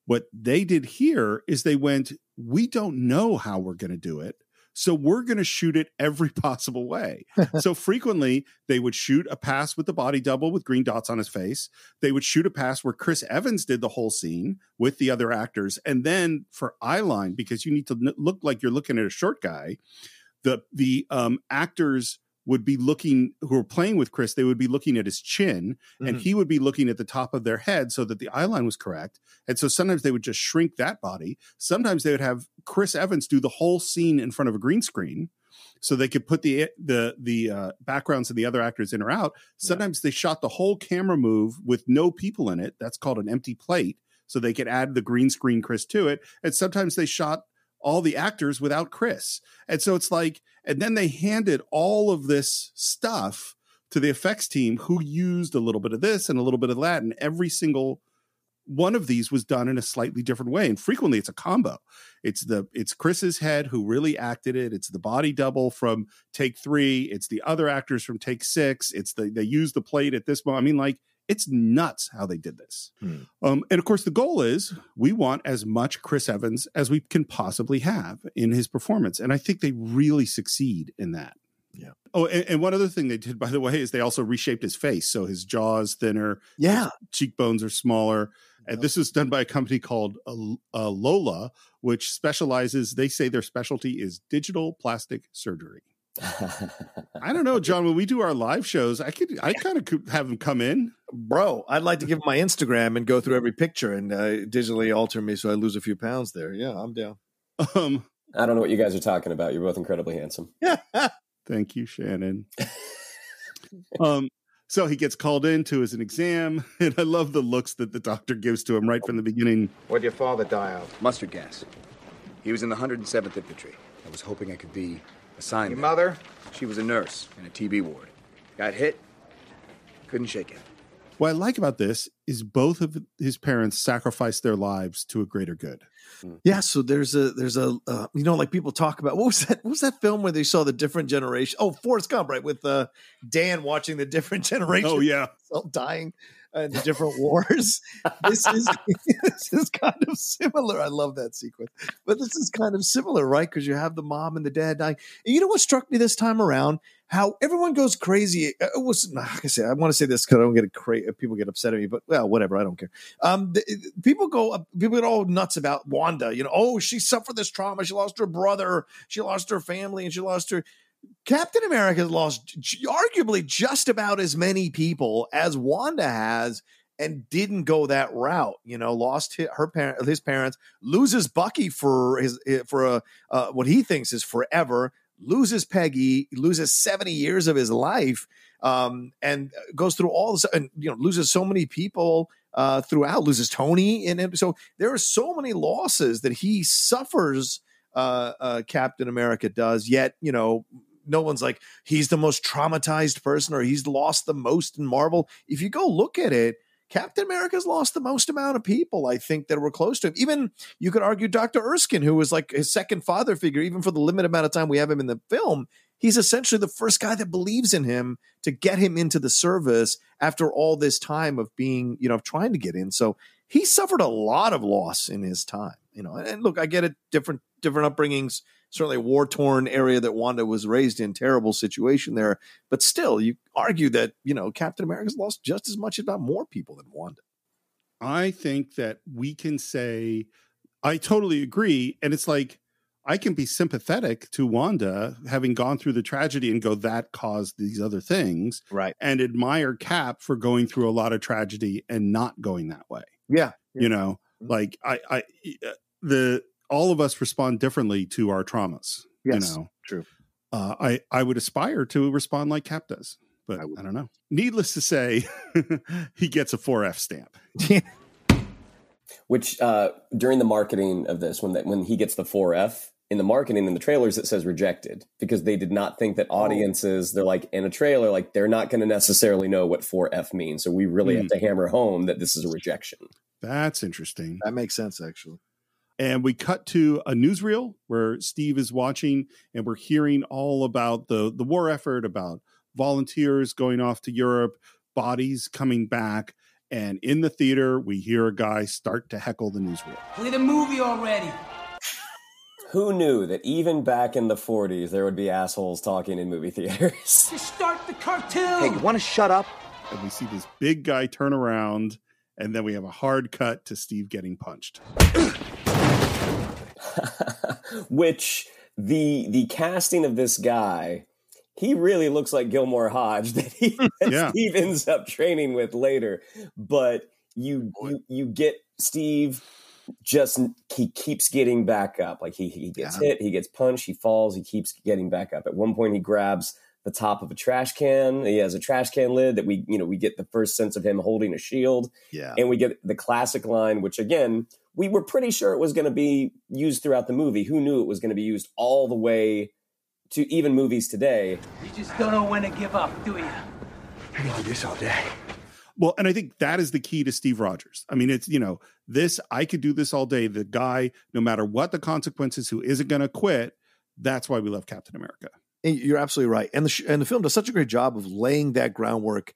What they did here is they went, we don't know how we're going to do it. So we're going to shoot it every possible way. so frequently they would shoot a pass with the body double with green dots on his face. They would shoot a pass where Chris Evans did the whole scene with the other actors. And then for eyeline, because you need to look like you're looking at a short guy, the the um, actors would be looking who were playing with Chris, they would be looking at his chin mm-hmm. and he would be looking at the top of their head so that the eye line was correct. And so sometimes they would just shrink that body. Sometimes they would have Chris Evans do the whole scene in front of a green screen so they could put the the the uh, backgrounds of the other actors in or out. Sometimes they shot the whole camera move with no people in it. That's called an empty plate. So they could add the green screen Chris to it. And sometimes they shot all the actors without Chris. And so it's like, and then they handed all of this stuff to the effects team who used a little bit of this and a little bit of that. And every single one of these was done in a slightly different way. And frequently it's a combo. It's the it's Chris's head who really acted it. It's the body double from take three. It's the other actors from take six. It's the they use the plate at this moment. I mean, like it's nuts how they did this. Hmm. Um, and of course, the goal is we want as much Chris Evans as we can possibly have in his performance. And I think they really succeed in that. Yeah. Oh, and, and one other thing they did, by the way, is they also reshaped his face. So his jaw is thinner. Yeah. cheekbones are smaller. And this was done by a company called uh, uh, Lola, which specializes, they say their specialty is digital plastic surgery. I don't know, John. When we do our live shows, I could, I kind of could have him come in, bro. I'd like to give him my Instagram and go through every picture and uh, digitally alter me so I lose a few pounds there. Yeah, I'm down. Um, I don't know what you guys are talking about. You're both incredibly handsome. Thank you, Shannon. um, so he gets called in to his an exam, and I love the looks that the doctor gives to him right from the beginning. What'd your father die of? Mustard gas. He was in the 107th Infantry. I was hoping I could be assigned. Your there. mother? She was a nurse in a TB ward. Got hit. Couldn't shake it. What I like about this is both of his parents sacrificed their lives to a greater good. Yeah, so there's a there's a uh, you know like people talk about what was that what was that film where they saw the different generation? Oh, Forrest Gump, right? With uh, Dan watching the different generation. Oh, yeah. dying in the different wars. this is this is kind of similar. I love that sequence, but this is kind of similar, right? Because you have the mom and the dad dying. And you know what struck me this time around? How everyone goes crazy. Uh, it was like I say, I want to say this because I don't get cra- uh, people get upset at me, but well, whatever. I don't care. Um, the, people go, people get all nuts about Wanda. You know, oh, she suffered this trauma. She lost her brother. She lost her family, and she lost her. Captain America has lost arguably just about as many people as Wanda has and didn't go that route. You know, lost hi- her parent, his parents, loses Bucky for his for a uh, what he thinks is forever, loses Peggy, loses seventy years of his life, um, and goes through all this, and you know, loses so many people uh, throughout, loses Tony, and so there are so many losses that he suffers. Uh, uh, Captain America does, yet you know no one's like he's the most traumatized person or he's lost the most in Marvel. If you go look at it, Captain America's lost the most amount of people, I think, that were close to him. Even you could argue Dr. Erskine, who was like his second father figure, even for the limited amount of time we have him in the film, he's essentially the first guy that believes in him to get him into the service after all this time of being, you know, trying to get in. So he suffered a lot of loss in his time, you know. And, and look, I get it, different different upbringings certainly a war torn area that Wanda was raised in, terrible situation there. But still, you argue that, you know, Captain America's lost just as much, if not more people than Wanda. I think that we can say, I totally agree. And it's like, I can be sympathetic to Wanda having gone through the tragedy and go, that caused these other things. Right. And admire Cap for going through a lot of tragedy and not going that way. Yeah. You know, like I, I, uh, the, all of us respond differently to our traumas. Yes, you know, true. Uh, I I would aspire to respond like Cap does, but I, I don't know. Needless to say, he gets a four F stamp. Which uh, during the marketing of this, when that when he gets the four F in the marketing in the trailers, it says rejected because they did not think that audiences they're like in a trailer like they're not going to necessarily know what four F means. So we really have Hmm. to hammer home that this is a rejection. That's interesting. That makes sense, actually. And we cut to a newsreel where Steve is watching, and we're hearing all about the the war effort, about volunteers going off to Europe, bodies coming back. And in the theater, we hear a guy start to heckle the newsreel. Play the movie already. Who knew that even back in the 40s there would be assholes talking in movie theaters? Just start the cartoon. Hey, you want to shut up? And we see this big guy turn around, and then we have a hard cut to Steve getting punched. Which the the casting of this guy, he really looks like Gilmore Hodge that, he, hmm, that Yeah. Steve ends up training with later. But you, you you get Steve just he keeps getting back up. Like he he gets yeah. hit, he gets punched, he falls, he keeps getting back up. At one point, he grabs the top of a trash can. He has a trash can lid that we you know we get the first sense of him holding a shield. Yeah, and we get the classic line, which again we were pretty sure it was going to be used throughout the movie. Who knew it was going to be used all the way to even movies today? You just don't know when to give up, do you? I can do this all day. Well, and I think that is the key to Steve Rogers. I mean, it's, you know, this, I could do this all day. The guy, no matter what the consequences, who isn't going to quit. That's why we love Captain America. You're absolutely right. And the, sh- and the film does such a great job of laying that groundwork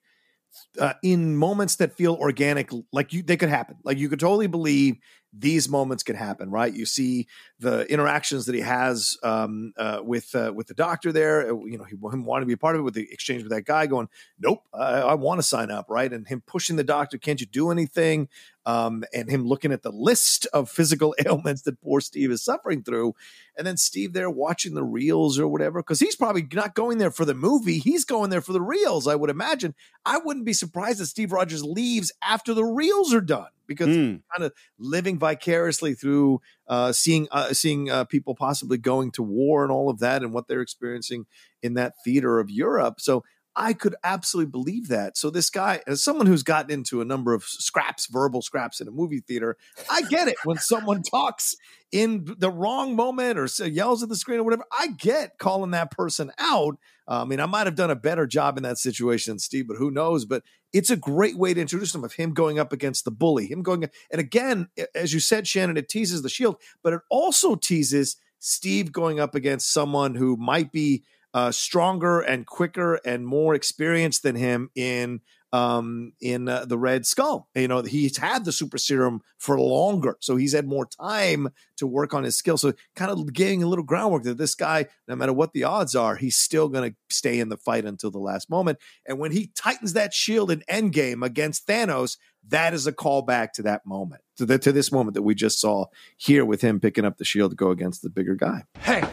uh, in moments that feel organic, like you, they could happen. Like you could totally believe these moments could happen, right? You see the interactions that he has um, uh, with uh, with the doctor there. Uh, you know, he him wanting to be a part of it with the exchange with that guy, going, "Nope, I, I want to sign up," right? And him pushing the doctor, "Can't you do anything?" Um, and him looking at the list of physical ailments that poor Steve is suffering through, and then Steve there watching the reels or whatever, because he's probably not going there for the movie; he's going there for the reels. I would imagine. I wouldn't be surprised if Steve Rogers leaves after the reels are done because mm. kind of living vicariously through uh, seeing uh, seeing uh, people possibly going to war and all of that and what they're experiencing in that theater of Europe. So I could absolutely believe that. So this guy, as someone who's gotten into a number of scraps, verbal scraps in a movie theater, I get it when someone talks in the wrong moment or yells at the screen or whatever. I get calling that person out. Uh, I mean, I might have done a better job in that situation Steve, but who knows? But it's a great way to introduce him of him going up against the bully, him going, and again, as you said, Shannon, it teases the shield, but it also teases Steve going up against someone who might be uh, stronger and quicker and more experienced than him in um, in uh, the Red Skull. You know, he's had the super serum for longer, so he's had more time to work on his skill. So, kind of giving a little groundwork that this guy, no matter what the odds are, he's still going to stay in the fight until the last moment. And when he tightens that shield in Endgame against Thanos, that is a callback to that moment, to, the, to this moment that we just saw here with him picking up the shield to go against the bigger guy. Hey,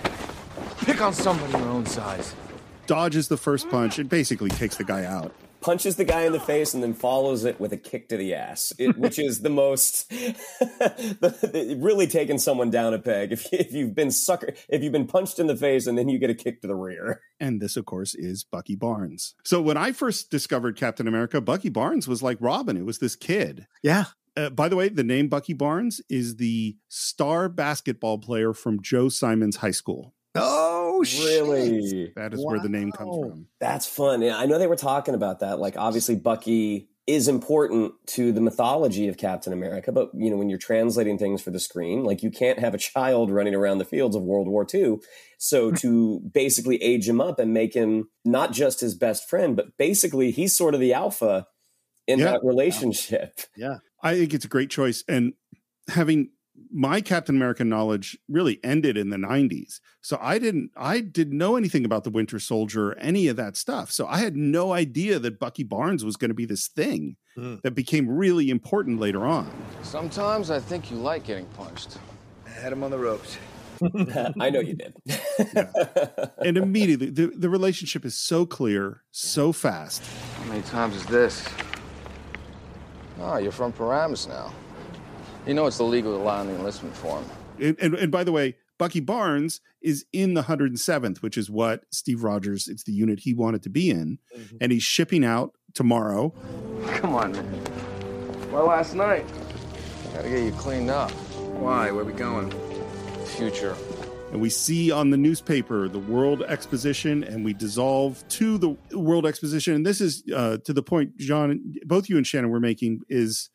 pick on somebody your own size. Dodges the first punch and basically takes the guy out punches the guy in the face and then follows it with a kick to the ass, it, which is the most really taking someone down a peg. If, if you've been sucker, if you've been punched in the face and then you get a kick to the rear. And this, of course, is Bucky Barnes. So when I first discovered Captain America, Bucky Barnes was like Robin. It was this kid. Yeah. Uh, by the way, the name Bucky Barnes is the star basketball player from Joe Simon's high school. Oh, really? Shit. That is wow. where the name comes from. That's fun. I know they were talking about that. Like, obviously, Bucky is important to the mythology of Captain America, but you know, when you're translating things for the screen, like you can't have a child running around the fields of World War II. So hmm. to basically age him up and make him not just his best friend, but basically he's sort of the alpha in yeah. that relationship. Yeah. I think it's a great choice. And having my Captain America knowledge really ended in the 90s. So I didn't I didn't know anything about the Winter Soldier, or any of that stuff. So I had no idea that Bucky Barnes was going to be this thing mm. that became really important later on. Sometimes I think you like getting punched. I had him on the ropes. I know you did. yeah. And immediately the, the relationship is so clear, so fast. How many times is this? Oh, you're from Paramus now. You know it's illegal to lie on the enlistment form. And, and, and, by the way, Bucky Barnes is in the 107th, which is what Steve Rogers, it's the unit he wanted to be in. Mm-hmm. And he's shipping out tomorrow. Come on, man. Well, last night, gotta get you cleaned up. Why? Where we going? Future. And we see on the newspaper the World Exposition, and we dissolve to the World Exposition. And this is uh, to the point, John, both you and Shannon were making is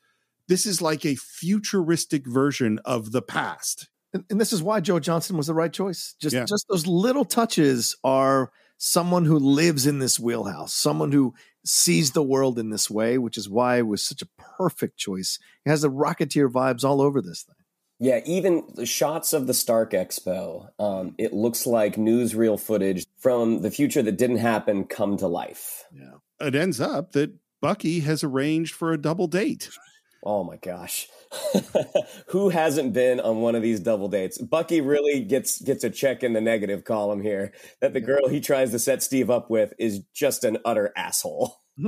this is like a futuristic version of the past. And, and this is why Joe Johnston was the right choice. Just yeah. just those little touches are someone who lives in this wheelhouse, someone who sees the world in this way, which is why it was such a perfect choice. It has the Rocketeer vibes all over this thing. Yeah, even the shots of the Stark Expo, um, it looks like newsreel footage from the future that didn't happen come to life. Yeah. It ends up that Bucky has arranged for a double date. Oh my gosh. Who hasn't been on one of these double dates? Bucky really gets gets a check in the negative column here that the girl he tries to set Steve up with is just an utter asshole.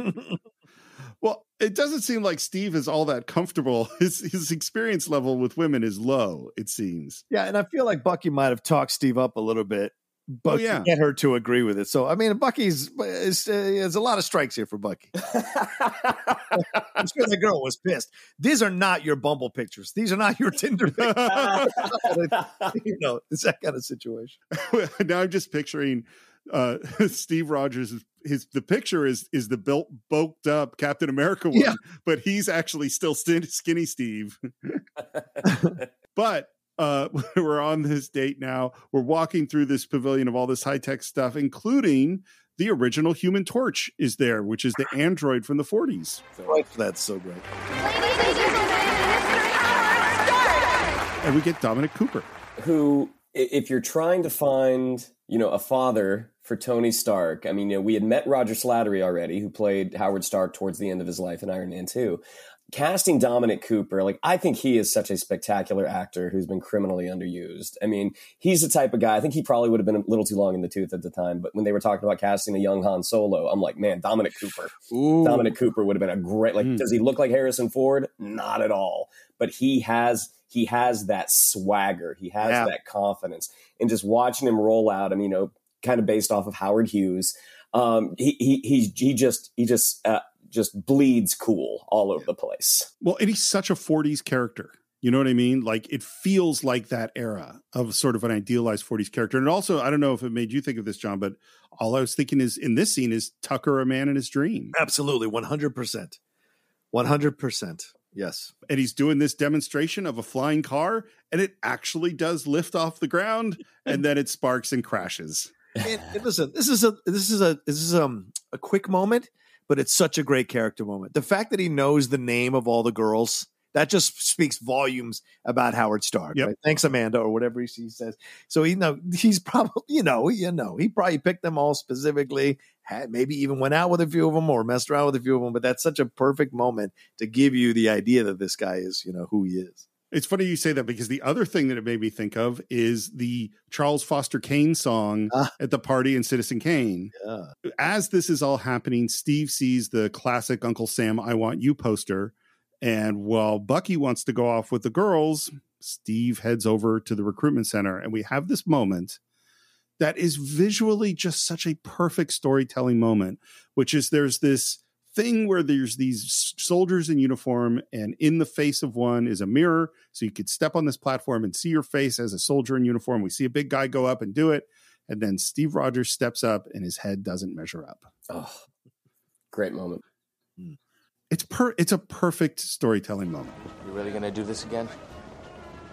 Well, it doesn't seem like Steve is all that comfortable. His his experience level with women is low. It seems. Yeah, and I feel like Bucky might have talked Steve up a little bit, but Oh, yeah. get her to agree with it. So I mean, Bucky's is, uh, there's a lot of strikes here for Bucky. I'm sure the girl was pissed. These are not your Bumble pictures. These are not your Tinder pictures. you know, it's that kind of situation. now I'm just picturing uh Steve Rogers his the picture is is the built bulked up Captain America one, Yeah. but he's actually still skinny Steve. but uh we're on this date now. We're walking through this pavilion of all this high-tech stuff including the original Human Torch is there, which is the android from the 40s. That's so great. And we get Dominic Cooper. who if you're trying to find you know a father for tony stark i mean you know we had met roger slattery already who played howard stark towards the end of his life in iron man 2 casting dominic cooper like i think he is such a spectacular actor who's been criminally underused. I mean he's the type of guy i think he probably would have been a little too long in the tooth at the time but when they were talking about casting a young han solo i'm like man dominic cooper. Dominic cooper would have been a great like does he look like harrison ford? Not at all. But he has he has that swagger. He has Yeah. that confidence. And just watching him roll out i mean you know kind of based off of howard hughes um he he he, he just he just uh, just bleeds cool all over the place Well, and he's such a 40s character. You know what I mean? Like it feels like that era of sort of an idealized 40s character. And also, I don't know if it made you think of this, John, but all I was thinking is in this scene is Tucker a man in his dream. Absolutely, 100%. 100%. Yes. And he's doing this demonstration of a flying car, and it actually does lift off the ground, and then it sparks and crashes. And, and listen, this is a this is a this is um a quick moment, but it's such a great character moment. The fact that he knows the name of all the girls that just speaks volumes about Howard Stark. Yep. right? Thanks, Amanda, or whatever he, says. So he know he's probably you know you know he probably picked them all specifically. Had maybe even went out with a few of them or messed around with a few of them. But that's such a perfect moment to give you the idea that this guy is you know who he is. It's funny you say that because the other thing that it made me think of is the Charles Foster Kane song ah. at the party in Citizen Kane. Yeah. As this is all happening, Steve sees the classic Uncle Sam I Want You poster. And while Bucky wants to go off with the girls, Steve heads over to the recruitment center. And we have this moment that is visually just such a perfect storytelling moment, which is there's this thing where there's these soldiers in uniform and in the face of one is a mirror so you could step on this platform and see your face as a soldier in uniform we see a big guy go up and do it and then steve rogers steps up and his head doesn't measure up oh great moment hmm. it's per it's a perfect storytelling moment You really gonna do this again?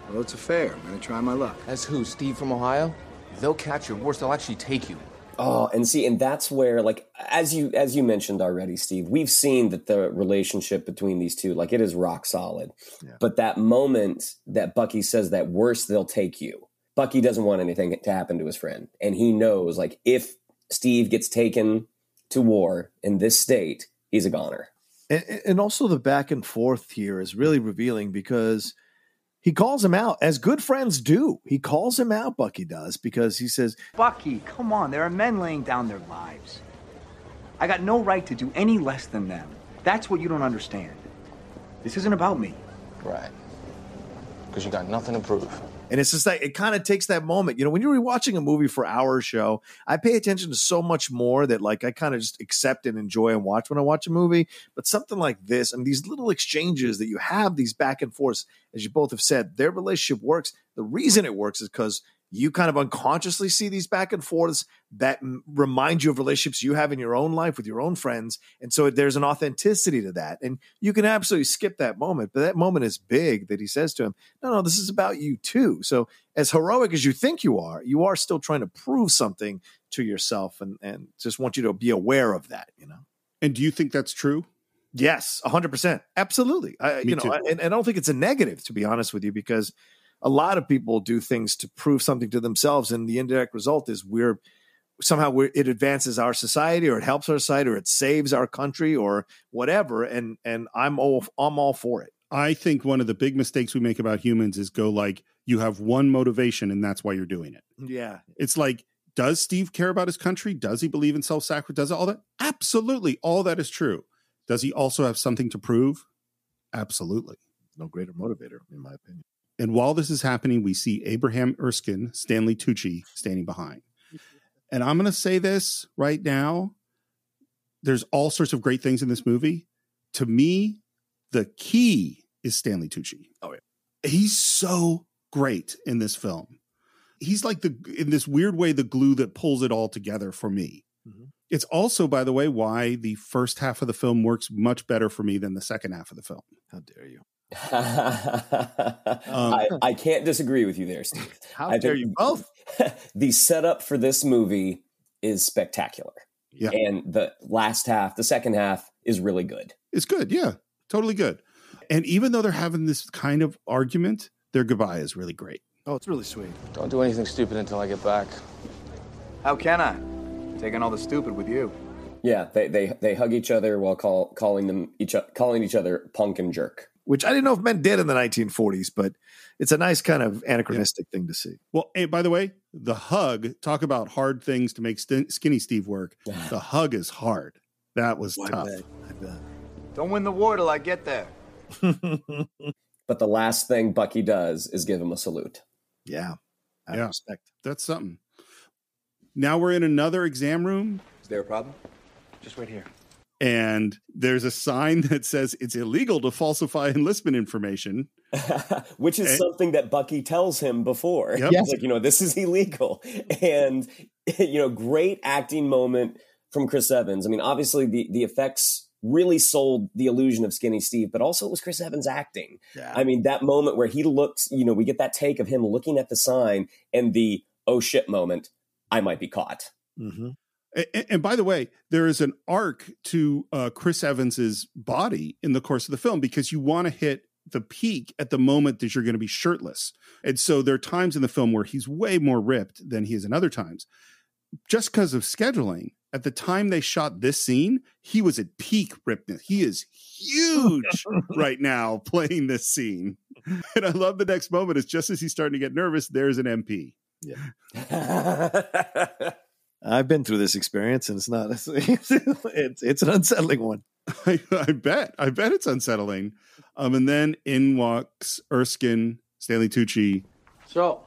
Well, it's a fair. I'm gonna try my luck. As who? Steve from Ohio? They'll catch you. Worse, they'll actually take you. Oh, and see, and that's where, like, as you as you mentioned already, Steve, we've seen that the relationship between these two, like, it is rock solid. But that moment that Bucky says that worse, they'll take you. Bucky doesn't want anything to happen to his friend, and he knows, like, if Steve gets taken to war in this state, he's a goner. And, and also the back and forth here is really revealing because he calls him out as good friends do. He calls him out, Bucky does, because he says, Bucky, come on. There are men laying down their lives. I got no right to do any less than them. That's what you don't understand. This isn't about me. Right. Because you got nothing to prove. And it's just like it kind of takes that moment. You know, when you're watching a movie for our show, I pay attention to so much more that like I kind of just accept and enjoy and watch when I watch a movie. But something like this and these little exchanges that you have, these back and forths, as you both have said, their relationship works. The reason it works is because you kind of unconsciously see these back and forths that m- remind you of relationships you have in your own life with your own friends. And so there's an authenticity to that. And you can absolutely skip that moment, but that moment is big that he says to him, No, no, this is about you too. So as heroic as you think you are, you are still trying to prove something to yourself and, and just want you to be aware of that, you know? and do you think that's true Yes, hundred percent, absolutely. I, Me you know. I- and, and I don't think it's a negative, to be honest with you, because a lot of people do things to prove something to themselves, and the indirect result is we're somehow we're, it advances our society, or it helps our society, or it saves our country, or whatever. And and I'm all I'm all for it. i think one of the big mistakes we make about humans is go like you have one motivation and that's why you're doing it Yeah, It's like, does Steve care about his country? Does he believe in self sacrifice? Does all that? Absolutely. All that is true. Does he also have something to prove? Absolutely. No greater motivator, in my opinion. And while this is happening, we see Abraham Erskine, Stanley Tucci standing behind. And I'm going to say this right now. There's all sorts of great things in this movie. To me, the key is Stanley Tucci. Oh, yeah. He's so great in this film. He's like the, in this weird way, the glue that pulls it all together for me. Mm-hmm. It's also, by the way, why the first half of the film works much better for me than the second half of the film. How dare you? Um, I, I can't disagree with you there, Steve. How I dare you both? the setup for this movie is spectacular. Yeah. And the last half, the second half is really good. It's good. Yeah, totally good. And even though they're having this kind of argument, their goodbye is really great. Oh, it's really sweet. Don't do anything stupid until I get back. How can I? Taking all the stupid with you. Yeah, they they, they hug each other while call, calling them each calling each other punk and jerk. Which I didn't know if men did in the 1940s, but it's a nice kind of anachronistic thing to see. Well, hey, by the way, the hug, talk about hard things to make st- Skinny Steve work. the hug is hard. That was oh, I tough. bet. I bet. Don't win the war till I get there. But the last thing Bucky does is give him a salute. Yeah. I Yeah. respect. That's something. Now we're in another exam room, Is there a problem? Just wait here. And there's a sign that says it's illegal to falsify enlistment information. Which is Eh? something that Bucky tells him before. Yep. He's like, you know, this is illegal. And, you know, great acting moment from Chris Evans. I mean, obviously the, the effects really sold the illusion of Skinny Steve, but also it was Chris Evans acting. Yeah. I mean, that moment where he looks, you know, we get that take of him looking at the sign and the oh shit moment, I might be caught. Mm-hmm. A- And, by the way, there is an arc to uh, Chris Evans's body in the course of the film because you want to hit the peak at the moment that you're going to be shirtless. And so there are times in the film where he's way more ripped than he is in other times. Just because of scheduling, at the time they shot this scene, he was at peak rippedness. He is huge right now playing this scene. And I love the next moment is just as he's starting to get nervous, there's an MP. I've been through this experience, and it's not. It's it's, it's an unsettling one. I, I bet. I bet it's unsettling. Um, and then in walks Erskine, Stanley Tucci. So,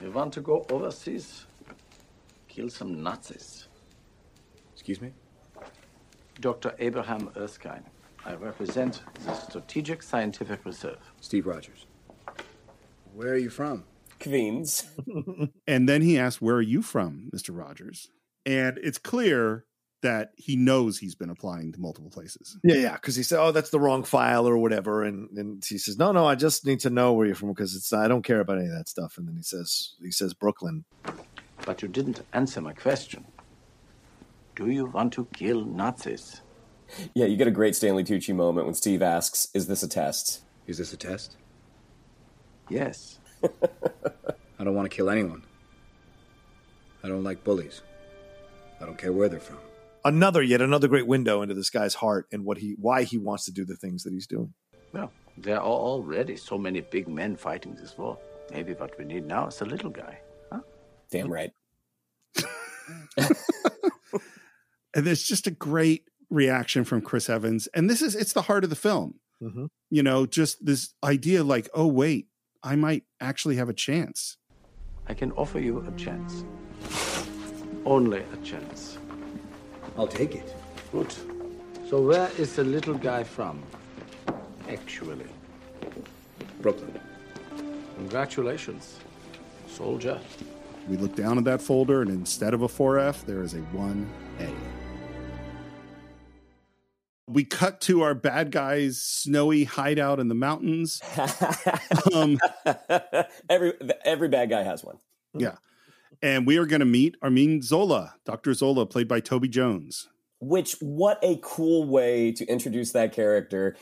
you want to go overseas? Kill some Nazis. Excuse me? Dr. Abraham Erskine. I represent the Strategic Scientific Reserve. Steve Rogers. Where are you from? Queens. And then he asks, Where are you from, Mr. Rogers? And it's clear that he knows he's been applying to multiple places. Yeah, yeah. Because he said, "Oh, that's the wrong file or whatever," and and he says, "No, no, I just need to know where you're from because it's I don't care about any of that stuff." And then he says, "He says Brooklyn." But you didn't answer my question. Do you want to kill Nazis? Yeah, you get a great Stanley Tucci moment when Steve asks, Is this a test? Is this a test? Yes. I don't want to kill anyone. I don't like bullies. I don't care where they're from. Another yet another great window into this guy's heart and what he why he wants to do the things that he's doing. Well, there are already so many big men fighting this war. Maybe what we need now is a little guy. Huh? Damn right. And there's just a great reaction from Chris Evans. And this is, it's the heart of the film. Mm-hmm. You know, just this idea like, oh, wait, I might actually have a chance. I can offer you a chance. Only a chance. I'll take it. Good. So where is the little guy from? Actually. Brooklyn. Congratulations, soldier. We look down at that folder, and instead of a 4F, there is a 1A. We cut to our bad guy's snowy hideout in the mountains. um, every every bad guy has one. yeah. And we are going to meet Arnim Zola, Dr. Zola, played by Toby Jones. Which what a cool way to introduce that character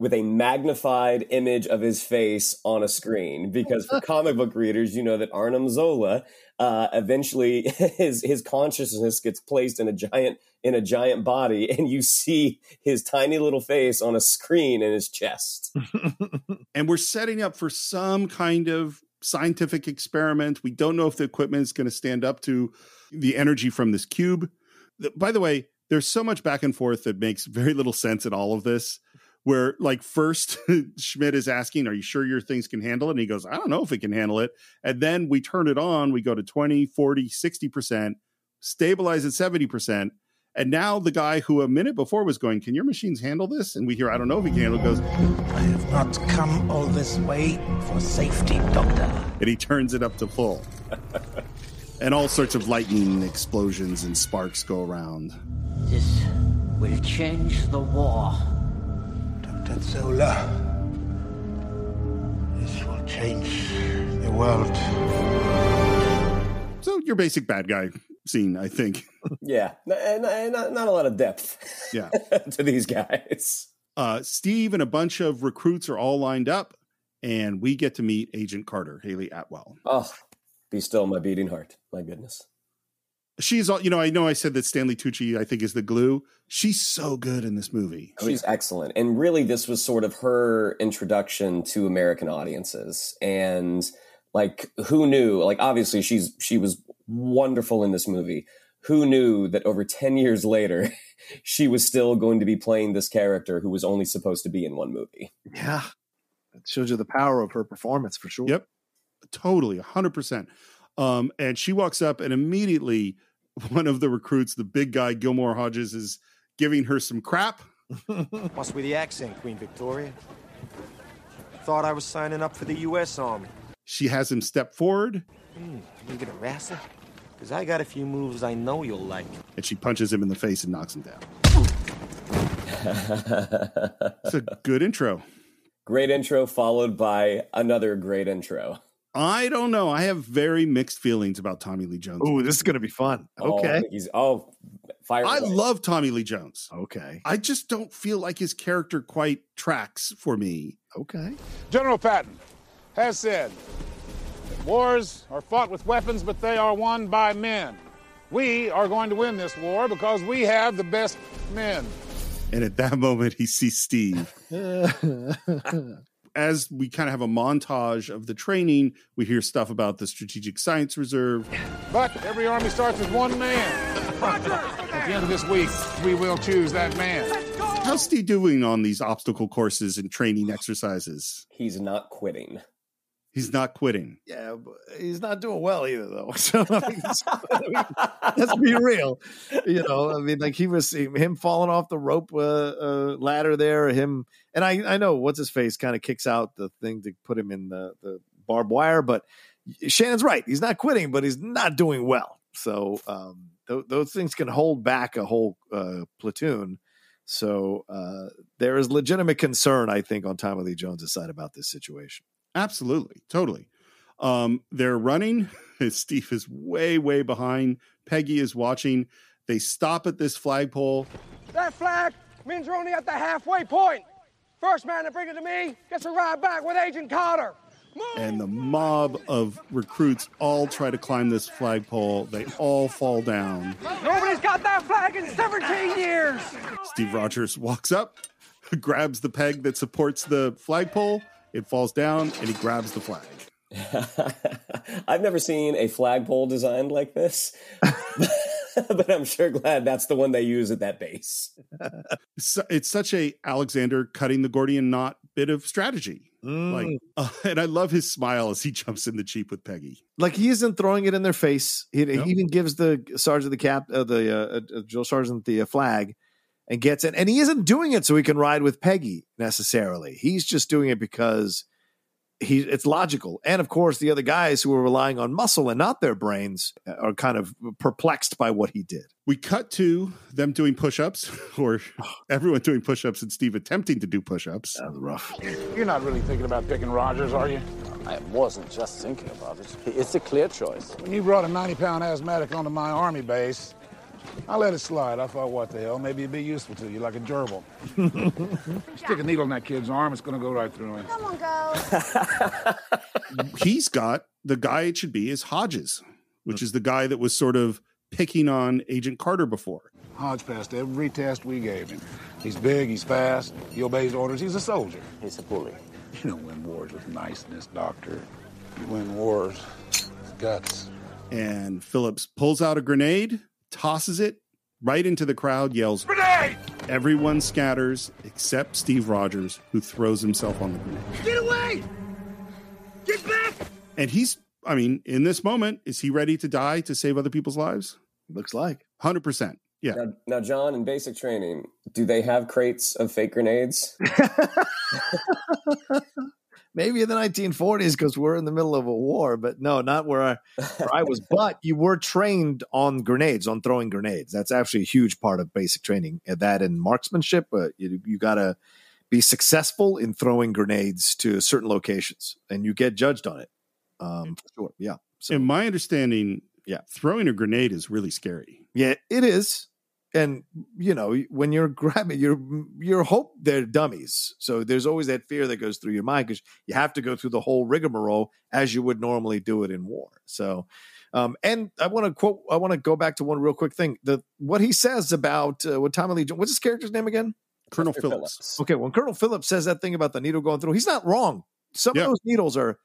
with a magnified image of his face on a screen. Because for comic book readers, you know that Arnim Zola uh, eventually his his consciousness gets placed in a giant in a giant body, and you see his tiny little face on a screen in his chest. and we're setting up for some kind of scientific experiment. We don't know if the equipment is going to stand up to the energy from this cube. By the way, there's so much back and forth that makes very little sense in all of this. Where like first Schmidt is asking, Are you sure your things can handle it? And he goes, I don't know if it can handle it. And then we turn it on, we go to 20, 40, 60%, stabilize at 70%. And now the guy who a minute before was going, Can your machines handle this? And we hear, I don't know if he can handle it, goes, I have not come all this way for safety, Doctor. and he turns it up to full. and all sorts of lightning explosions and sparks go around. This will change the war. Dr. Zola. This will change the world. So your basic bad guy scene, I think. Yeah, and, and not, not a lot of depth Yeah. to these guys. Uh, Steve and a bunch of recruits are all lined up, and we get to meet Agent Carter, Hayley Atwell. Oh, be still my beating heart. My goodness. She's all, you know, I know I said that Stanley Tucci, I think, is the glue. She's so good in this movie. She's excellent. And really, this was sort of her introduction to American audiences. And like, who knew? Like, obviously, she's she was wonderful in this movie. Who knew that over 10 years later, she was still going to be playing this character who was only supposed to be in one movie? Yeah. It shows you the power of her performance for sure. Yep. Totally, 100%. Um, and she walks up, and immediately one of the recruits, the big guy, Gilmore Hodges, is giving her some crap. Must be the accent, Queen Victoria. Thought I was signing up for the U.S. Army. She has him step forward, Hmm, you gonna wrestle? Because I got a few moves I know you'll like. and she punches him in the face and knocks him down. It's a good intro. Great intro, followed by another great intro. I don't know. I have very mixed feelings about Tommy Lee Jones. Oh, this is going to be fun. Oh, Okay. he's oh, fire! I away. love Tommy Lee Jones. Okay. I just don't feel like his character quite tracks for me. Okay. General Patton has said that wars are fought with weapons, but they are won by men. We are going to win this war because we have the best men. And at that moment, he sees Steve. As we kind of have a montage of the training, we hear stuff about the Strategic Science Reserve. But every army starts with one man. At the end of this week, we will choose that man. How's Steve doing on these obstacle courses and training exercises? He's not quitting. He's not quitting. Yeah, but he's not doing well either, though. So I mean, I mean, let's be real. You know, I mean, like he was him falling off the rope uh, uh, ladder there. Him and I, I know what's his face kind of kicks out the thing to put him in the the barbed wire, but Shannon's right. He's not quitting, but he's not doing well. So um, th- those things can hold back a whole uh, platoon. So uh, there is legitimate concern, I think, on Tommy Lee Jones' side about this situation. Absolutely, totally. Um, they're running. Steve is way, way behind. Peggy is watching. They stop at this flagpole. That flag means we're only at the halfway point. First man to bring it to me gets a ride back with Agent Carter. and the mob of recruits all try to climb this flagpole. They all fall down. Nobody's got that flag in 17 years. Steve Rogers walks up, grabs the peg that supports the flagpole. It falls down, and he grabs the flag. I've never seen a flagpole designed like this, but I'm sure glad that's the one they use at that base. It's, it's such a Alexander cutting the Gordian knot bit of strategy. Like, uh, and I love his smile as he jumps in the jeep with Peggy. like he isn't throwing it in their face. He, No. he even gives the sergeant the cap, uh, the uh, uh, drill sergeant the uh, flag, and gets it. And he isn't doing it so he can ride with Peggy necessarily. He's just doing it because he it's logical. And of course, the other guys who are relying on muscle and not their brains are kind of perplexed by what he did. We cut to them doing push-ups, or everyone doing push-ups, and Steve attempting to do push-ups. That was rough. You're not really thinking about picking Rogers, are you? I wasn't just thinking about it. It's a clear choice. When you brought a 90 pound asthmatic onto my army base, I let it slide. I thought, what the hell? Maybe it'd be useful to you, like a gerbil. Stick a needle in that kid's arm, it's gonna go right through him. Come on, go. He's got the guy it should be is Hodges, which is the guy that was sort of picking on Agent Carter before. Hodge passed every test we gave him. He's big, he's fast, he obeys orders, he's a soldier. He's a bully. You don't win wars with niceness, Doctor. You win wars with guts. And Phillips pulls out a grenade, tosses it, right into the crowd, yells, Grenade! Everyone scatters except Steve Rogers, who throws himself on the grenade. Get away! Get back! And he's, I mean, in this moment, is he ready to die to save other people's lives? Looks like. 100%. Yeah. Now, now, John, in basic training, do they have crates of fake grenades? Maybe in the 1940s because we're in the middle of a war, but no, not where I, where I was. but you were trained on grenades, on throwing grenades. That's actually a huge part of basic training. uh, That and marksmanship, but you, you got to be successful in throwing grenades to certain locations, and you get judged on it. Um, for sure, yeah. So, in my understanding, yeah, throwing a grenade is really scary. Yeah, it is. And you know, when you're grabbing, you're you're hope they're dummies. So there's always that fear that goes through your mind because you have to go through the whole rigmarole as you would normally do it in war. So, um, and I want to quote. I want to go back to one real quick thing. The what he says about uh, what Tommy Lee. Jo- What's his character's name again? Colonel Chester Phillips. Okay, when Colonel Phillips says that thing about the needle going through, he's not wrong. Some of those needles are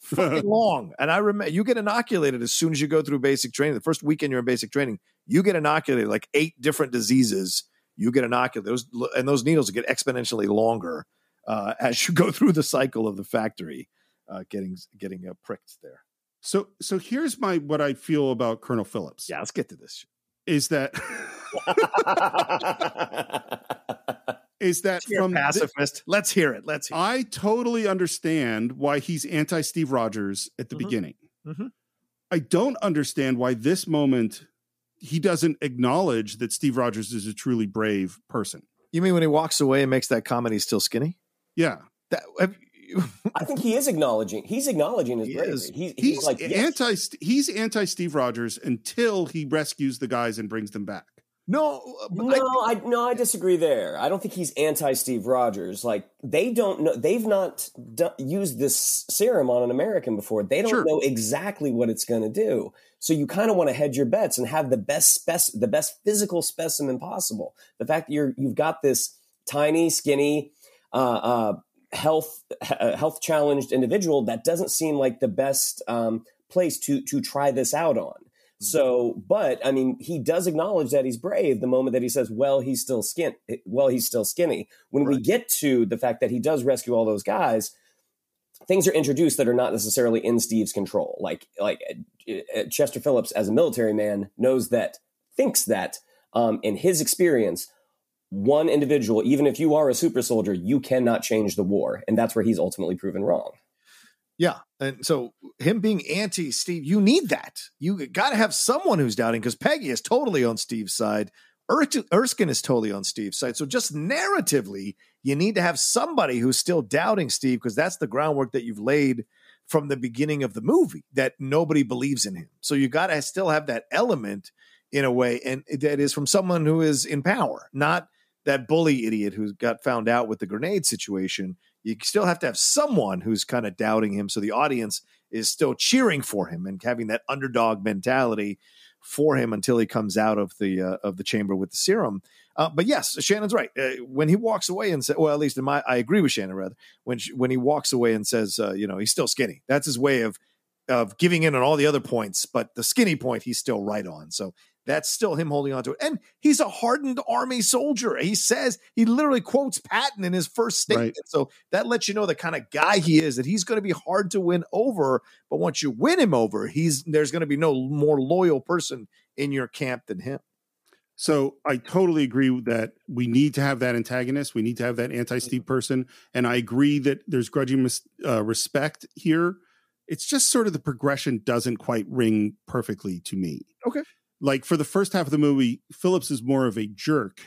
fucking long. And I remember you get inoculated as soon as you go through basic training. The first weekend you're in basic training, you get inoculated like eight different diseases. You get inoculated, those, and those needles get exponentially longer uh, as you go through the cycle of the factory, uh, getting getting uh, pricked there. So, so here's my what I feel about Colonel Phillips. Yeah, let's get to this. Is that is that You're from thi- pacifist? Let's hear it. Let's. Hear it. I totally understand why he's anti Steve Rogers at the Mhm. beginning. Mhm. I don't understand why this moment he doesn't acknowledge that Steve Rogers is a truly brave person. You mean when he walks away and makes that comment, he's still skinny? Yeah. That, have I think he is acknowledging. He's acknowledging his He bravery. is. He's, he's, He's like, yes, anti he's anti Steve Rogers until he rescues the guys and brings them back. No, but I- No, I, no, I disagree there. I don't think he's anti Steve Rogers. Like they don't know, they've not used this serum on an American before. They don't Sure. know exactly what it's going to do. So you kind of want to hedge your bets and have the best spec, the best physical specimen possible. The fact that you're you've got this tiny, skinny, uh, uh, health uh, health challenged individual that doesn't seem like the best um, place to to try this out on. So, but I mean, he does acknowledge that he's brave the moment that he says, "Well, he's still skin. Well, he's still skinny." When we get to the fact that he does rescue all those guys, things are introduced that are not necessarily in Steve's control. Like, like uh, uh, Chester Phillips, as a military man, knows that, thinks that, um, in his experience, one individual, even if you are a super soldier, you cannot change the war, and that's where he's ultimately proven wrong. Yeah. And so him being anti Steve, you need that. You got to have someone who's doubting because Peggy is totally on Steve's side. Er- Erskine is totally on Steve's side. So just narratively, you need to have somebody who's still doubting Steve because that's the groundwork that you've laid from the beginning of the movie that nobody believes in him. So you got to still have that element in a way. And that is from someone who is in power, not that bully idiot who got found out with the grenade situation you still have to have someone who's kind of doubting him so the audience is still cheering for him and having that underdog mentality for him until he comes out of the uh, of the chamber with the serum. Uh, but yes shannon's right. Uh, when he walks away and says well at least in my i agree with shannon rather. When she, when he walks away and says uh, you know he's still skinny. That's his way of of giving in on all the other points but the skinny point he's still right on. So that's still him holding on to it. And he's a hardened army soldier. He says, he literally quotes Patton in his first statement. Right. So that lets you know the kind of guy he is, that he's going to be hard to win over. But once you win him over, he's there's going to be no more loyal person in your camp than him. So I totally agree that we need to have that antagonist. We need to have that anti-Steve person, and I agree that there's grudging mis- uh, respect here. It's just sort of the progression doesn't quite ring perfectly to me. Okay. Like for the first half of the movie, Phillips is more of a jerk,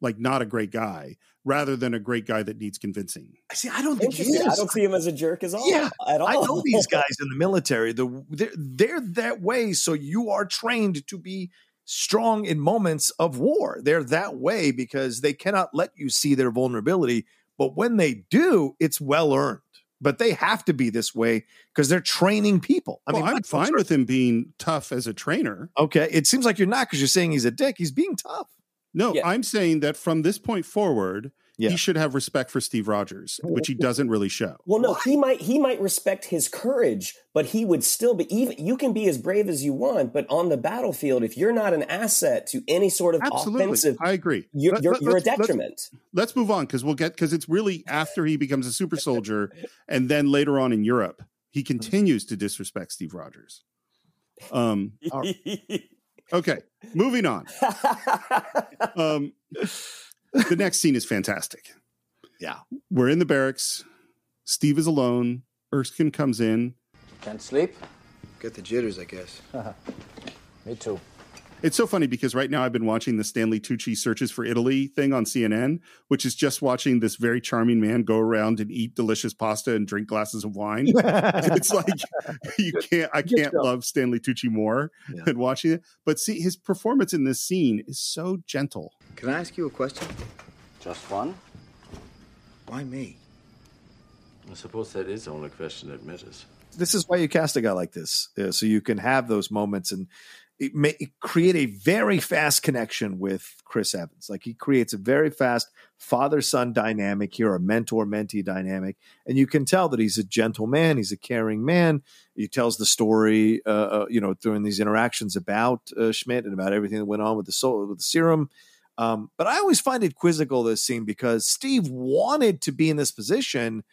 like not a great guy, rather than a great guy that needs convincing. See, I don't think he is. I don't see him as a jerk as all. Yeah, at all. I know these guys in the military. The they're, they're that way, so you are trained to be strong in moments of war. They're that way because they cannot let you see their vulnerability. But when they do, it's well earned. But they have to be this way because they're training people. I I mean, mean, I'm Michael fine Jordan- with him being tough as a trainer. Okay, it seems like you're not because you're saying he's a dick. He's being tough. No, I'm saying that from this point forward, he should have respect for Steve Rogers, which he doesn't really show. Well, no, he might he might respect his courage, but he would still be even. You can be as brave as you want, but on the battlefield, if you're not an asset to any sort of Absolutely, offensive, I agree. You're, Let- you're, let- you're a let's- let's- detriment. Let's move on because we'll get because it's really after he becomes a super soldier, and then later on in Europe, he continues to disrespect Steve Rogers. Um, okay, moving on. Um, the next scene is fantastic. Yeah, we're in the barracks. Steve is alone. Erskine comes in. Can't sleep? Get the jitters, I guess. Me too. It's so funny because right now I've been watching the Stanley Tucci searches for Italy thing on CNN, which is just watching this very charming man go around and eat delicious pasta and drink glasses of wine. it's like you can't I can't love Stanley Tucci more than watching it. But see his performance in this scene is so gentle. Can I ask you a question? Just one? Why me? I suppose that is the only question that matters. this is why you cast a guy like this, uh, so you can have those moments and it may, create a very fast connection with Chris Evans. Like he creates a very fast father son dynamic here, a mentor mentee dynamic, and you can tell that he's a gentle man, he's a caring man. He tells the story, uh, uh, you know, during these interactions about uh, Schmidt and about everything that went on with the soul with the serum. Um, but I always find it quizzical this scene because Steve wanted to be in this position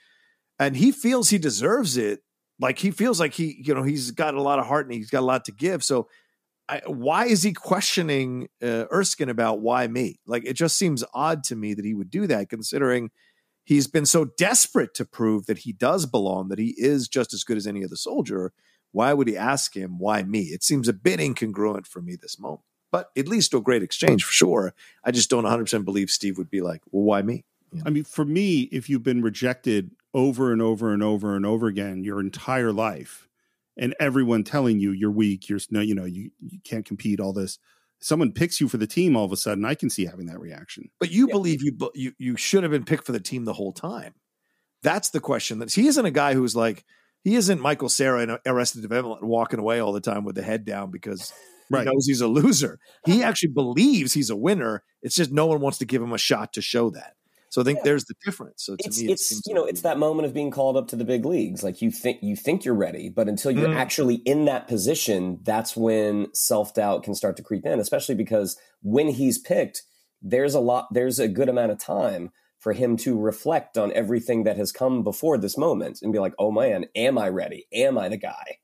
and he feels he deserves it. Like he feels like he, you know, he's got a lot of heart and he's got a lot to give. So, I, why is he questioning uh, Erskine about why me? Like it just seems odd to me that he would do that, considering he's been so desperate to prove that he does belong, that he is just as good as any other soldier. Why would he ask him why me? It seems a bit incongruent for me this moment, but at least a great exchange for sure. I just don't 100 percent believe Steve would be like, well, why me? I mean, for me, if you've been rejected over and over and over and over again your entire life, and everyone telling you you're weak, you're no, you know, you, you can't compete, all this. Someone picks you for the team all of a sudden, I can see having that reaction. But you believe you you you should have been picked for the team the whole time. That's the question. That he isn't a guy who's like he isn't Michael Cera in Arrested Development walking away all the time with the head down because he Right. knows he's a loser. He actually believes he's a winner. It's just no one wants to give him a shot to show that. So I think there's the difference. So to it's, me, it it's you know it's that moment of being called up to the big leagues like you think you think you're ready but until you're Mm. actually in that position that's when self-doubt can start to creep in especially because when he's picked there's a lot there's a good amount of time for him to reflect on everything that has come before this moment and be like oh man am i ready am i the guy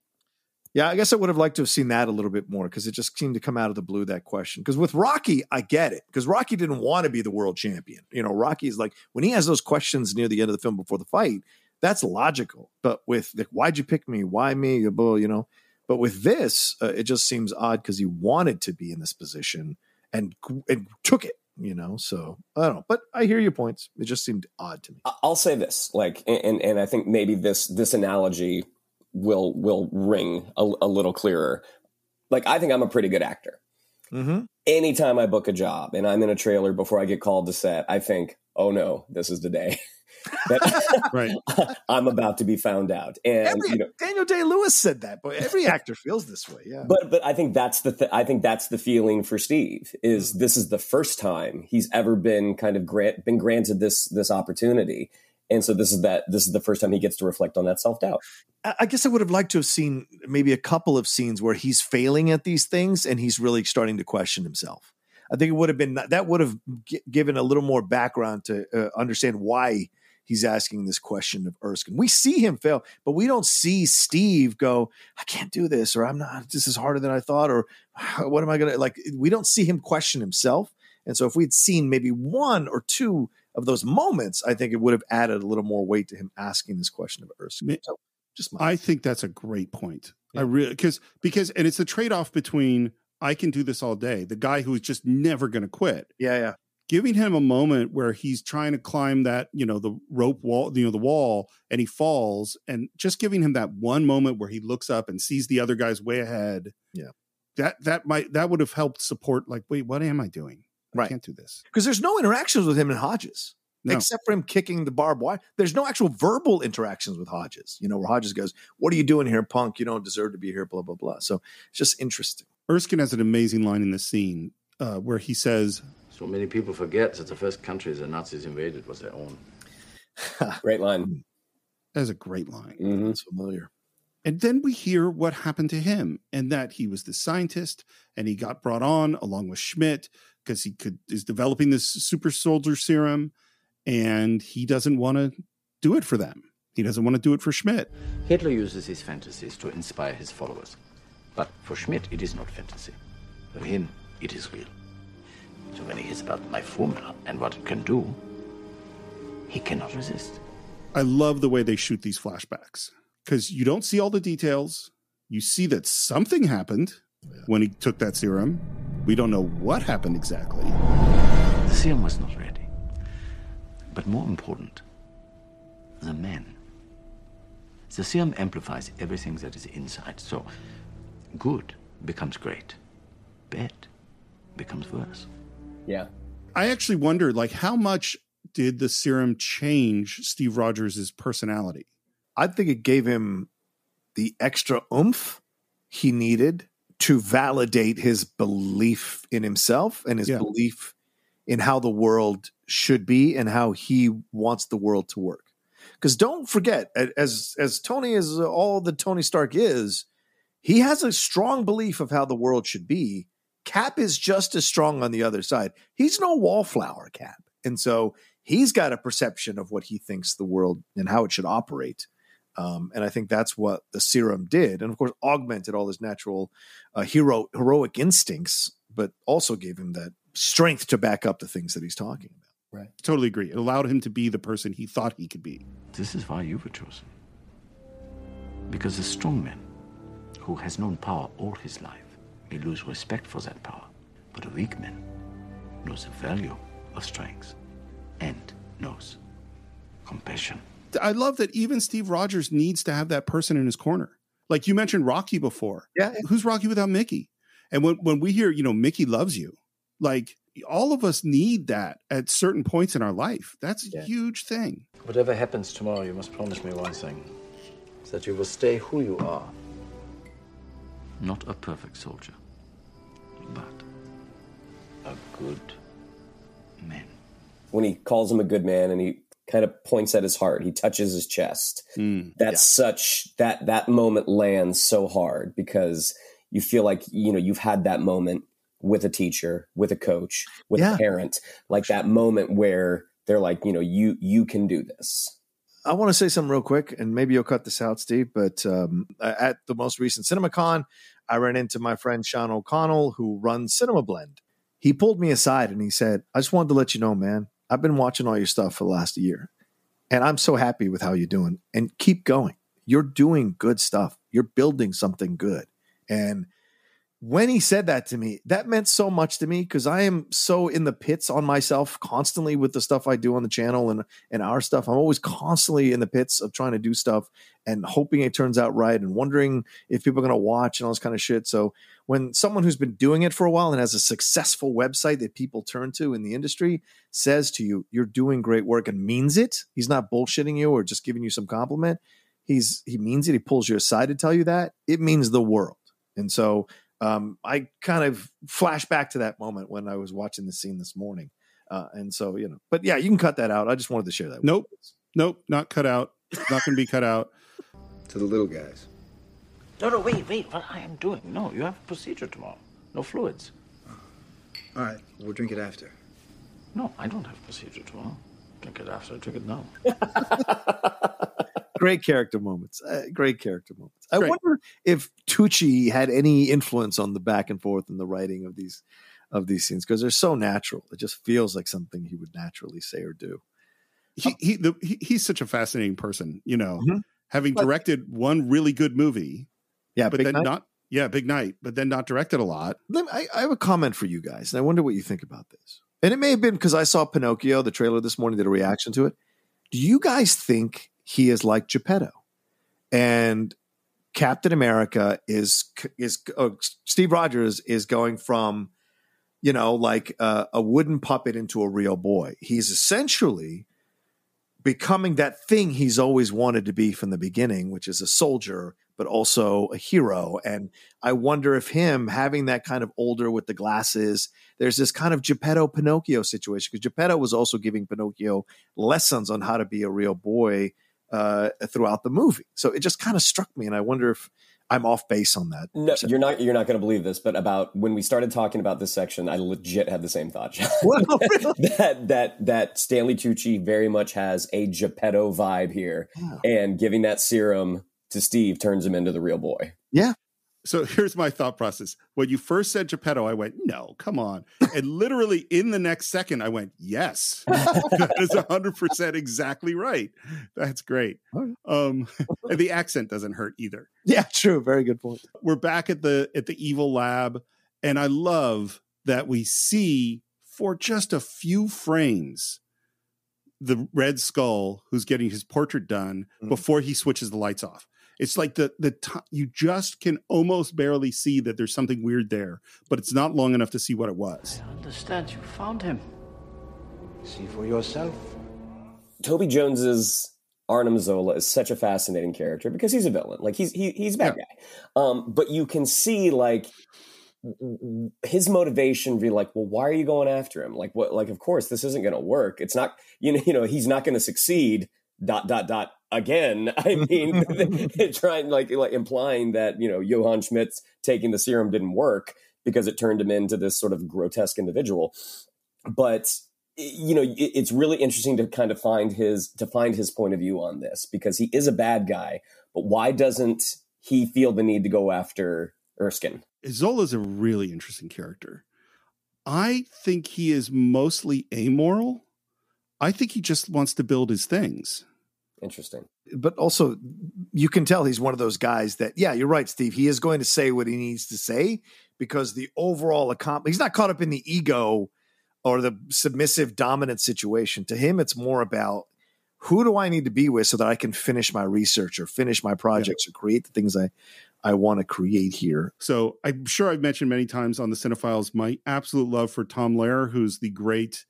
Yeah, I guess I would have liked to have seen that a little bit more because it just seemed to come out of the blue that question. Because with Rocky, I get it because Rocky didn't want to be the world champion. You know, Rocky's like when he has those questions near the end of the film before the fight, that's logical. But with like, why'd you pick me? Why me? You know. But with this, uh, it just seems odd because he wanted to be in this position and and took it. You know, so I don't know. But I hear your points. It just seemed odd to me. I'll say this, like, and and I think maybe this this analogy will will ring a, a little clearer. Like, I think I'm a pretty good actor. Mm-hmm. Anytime I book a job and I'm in a trailer before I get called to set, I think, oh no, this is the day. that right. I'm about to be found out. And Every, you know, Daniel Day Lewis said that, but every actor feels this way. Yeah. but but I think that's the th- I think that's the feeling for Steve is this is the first time he's ever been kind of grant been granted this this opportunity, and so this is that this is the first time he gets to reflect on that self doubt. I guess I would have liked to have seen maybe a couple of scenes where he's failing at these things and he's really starting to question himself. I think it would have been that would have gi- given a little more background to uh, understand why he's asking this question of Erskine. We see him fail, but we don't see Steve go, I can't do this, or I'm not, this is harder than I thought, or what am I to like? We don't see him question himself. And so if we'd seen maybe one or two of those moments, I think it would have added a little more weight to him asking this question of Erskine. So just my I think that's a great point. I really because because and it's the trade off between I can do this all day, the guy who is just never going to quit. Yeah, yeah. Giving him a moment where he's trying to climb that, you know, the rope wall, you know, the wall, and he falls, and just giving him that one moment where he looks up and sees the other guys way ahead. Yeah. That that might that would have helped support like, wait, what am I doing? I Right. can't do this. because there's no interactions with him and Hodges. No. Except for him kicking the barbed wire. There's no actual verbal interactions with Hodges. You know, where Hodges goes, What are you doing here, punk? You don't deserve to be here, blah, blah, blah. So it's just interesting. Erskine has an amazing line in this scene uh, where he says, So many people forget that the first country the Nazis invaded was their own. Great line. That's a great line. Mm-hmm. That's familiar. And then we hear what happened to him and that he was the scientist and he got brought on along with Schmidt because he could is developing this super soldier serum and he doesn't want to do it for them. He doesn't want to do it for Schmidt. Hitler uses his fantasies to inspire his followers. But for Schmidt, it is not fantasy. For him, it is real. So when he hears about my formula and what it can do, he cannot resist. I love the way they shoot these flashbacks because you don't see all the details. You see that something happened when he took that serum. We don't know what happened exactly. The serum was not ready. But more important, the man. The serum amplifies everything that is inside. So good becomes great, bad becomes worse. Yeah. I actually wonder, like, how much did the serum change Steve Rogers' personality? I think it gave him the extra oomph he needed to validate his belief in himself and his Yeah. belief in how the world should be and how he wants the world to work. Because don't forget, as as Tony as all that Tony Stark is, he has a strong belief of how the world should be. Cap is just as strong on the other side. He's no wallflower, Cap, and so he's got a perception of what he thinks the world and how it should operate. Um, and I think that's what the serum did, and of course augmented all his natural uh, hero heroic instincts, but also gave him that strength to back up the things that he's talking about. Right. Totally agree. It allowed him to be the person he thought he could be. This is why you were chosen. Because a strong man who has known power all his life may lose respect for that power. But a weak man knows the value of strength and knows compassion. I love that even Steve Rogers needs to have that person in his corner. Like you mentioned Rocky before. Yeah. Who's Rocky without Mickey? And when, when we hear, you know, Mickey loves you, like all of us need that at certain points in our life. That's a huge thing. Whatever happens tomorrow, you must promise me one thing that you will stay who you are. Not a perfect soldier, but a good man. When he calls him a good man and he kind of points at his heart, he touches his chest. That's such that that moment lands so hard because you feel like you know you've had that moment with a teacher, with a coach, with Yeah. a parent, like that moment where they're like, you know, you you can do this. I want to say something real quick, and maybe you'll cut this out, Steve. But um, at the most recent CinemaCon, I ran into my friend Sean O'Connell, who runs Cinema Blend. He pulled me aside and he said, "I just wanted to let you know, man. I've been watching all your stuff for the last year, and I'm so happy with how you're doing. And keep going. You're doing good stuff. You're building something good." And when he said that to me, that meant so much to me because I am so in the pits on myself constantly with the stuff I do on the channel and and our stuff. I'm always constantly in the pits of trying to do stuff and hoping it turns out right and wondering if people are going to watch and all this kind of shit. So when someone who's been doing it for a while and has a successful website that people turn to in the industry says to you, "You're doing great work," and means it, he's not bullshitting you or just giving you some compliment. He's he means it. He pulls you aside to tell you that it means the world. And so um, I kind of flash back to that moment when I was watching the scene this morning. Uh, and so, you know, but yeah, you can cut that out. I just wanted to share that. with Nope. Nope. Not cut out. Not going to be cut out. To the little guys. No, no, wait, wait, what I am doing. No, you have a procedure tomorrow. No fluids. All right, we'll drink it after. No, I don't have a procedure tomorrow. Drink it after, drink it now. great character moments. Uh, great character moments. I Great. wonder if Tucci had any influence on the back and forth and the writing of these of these scenes because they're so natural. It just feels like something he would naturally say or do. He, he, the, he he's such a fascinating person, you know, Mhm. having But- directed one really good movie, Yeah, but Big then Night? not, yeah, Big Night, but then not directed a lot. Let me- I, I have a comment for you guys, and I wonder what you think about this. And it may have been because I saw Pinocchio, the trailer this morning, did a reaction to it. Do you guys think he is like Geppetto? And Captain America is is oh, Steve Rogers is going from, you know, like a, a wooden puppet into a real boy. He's essentially becoming that thing he's always wanted to be from the beginning, which is a soldier, but also a hero. And I wonder if him having that kind of older with the glasses, there's this kind of Geppetto Pinocchio situation because Geppetto was also giving Pinocchio lessons on how to be a real boy uh, throughout the movie. So it just kind of struck me, and I wonder if I'm off base on that. No, you're not. You're not going to believe this, but about when we started talking about this section, I legit had the same thought. John. that that that Stanley Tucci very much has a Geppetto vibe here, Yeah. and giving that serum to Steve turns him into the real boy. Yeah. So here's my thought process. When you first said Geppetto, I went, no, come on. And literally in the next second, I went, yes, that is 100% exactly right. That's great. Um, and the accent doesn't hurt either. Yeah, true. Very good point. We're back at the at the evil lab, and I love that we see for just a few frames the Red Skull who's getting his portrait done before he switches the lights off. It's like the the t- you just can almost barely see that there's something weird there, but it's not long enough to see what it was. I Understand you found him. See for yourself. Toby Jones's Arnim Zola is such a fascinating character because he's a villain. Like he's he, he's a bad guy. Um, but you can see like w- w- his motivation be like, well, why are you going after him? Like what? Like of course this isn't going to work. It's not. You know. You know. He's not going to succeed. Dot dot dot. Again, I mean, trying like like implying that you know Johann Schmidt's taking the serum didn't work because it turned him into this sort of grotesque individual. But you know it- it's really interesting to kind of find his to find his point of view on this because he is a bad guy but why doesn't he feel the need to go after erskine Zola's a really interesting character. I think he is mostly amoral. I think he just wants to build his things. interesting But also, you can tell he's one of those guys that, yeah, you're right, Steve. He is going to say what he needs to say because the overall accomp- he's not caught up in the ego or the submissive dominant situation. To him, it's more about who do I need to be with so that I can finish my research or finish my projects or create the things I, I want to create here. So I'm sure I've mentioned many times on the Cine-Files my absolute love for Tom Lehrer, who's the great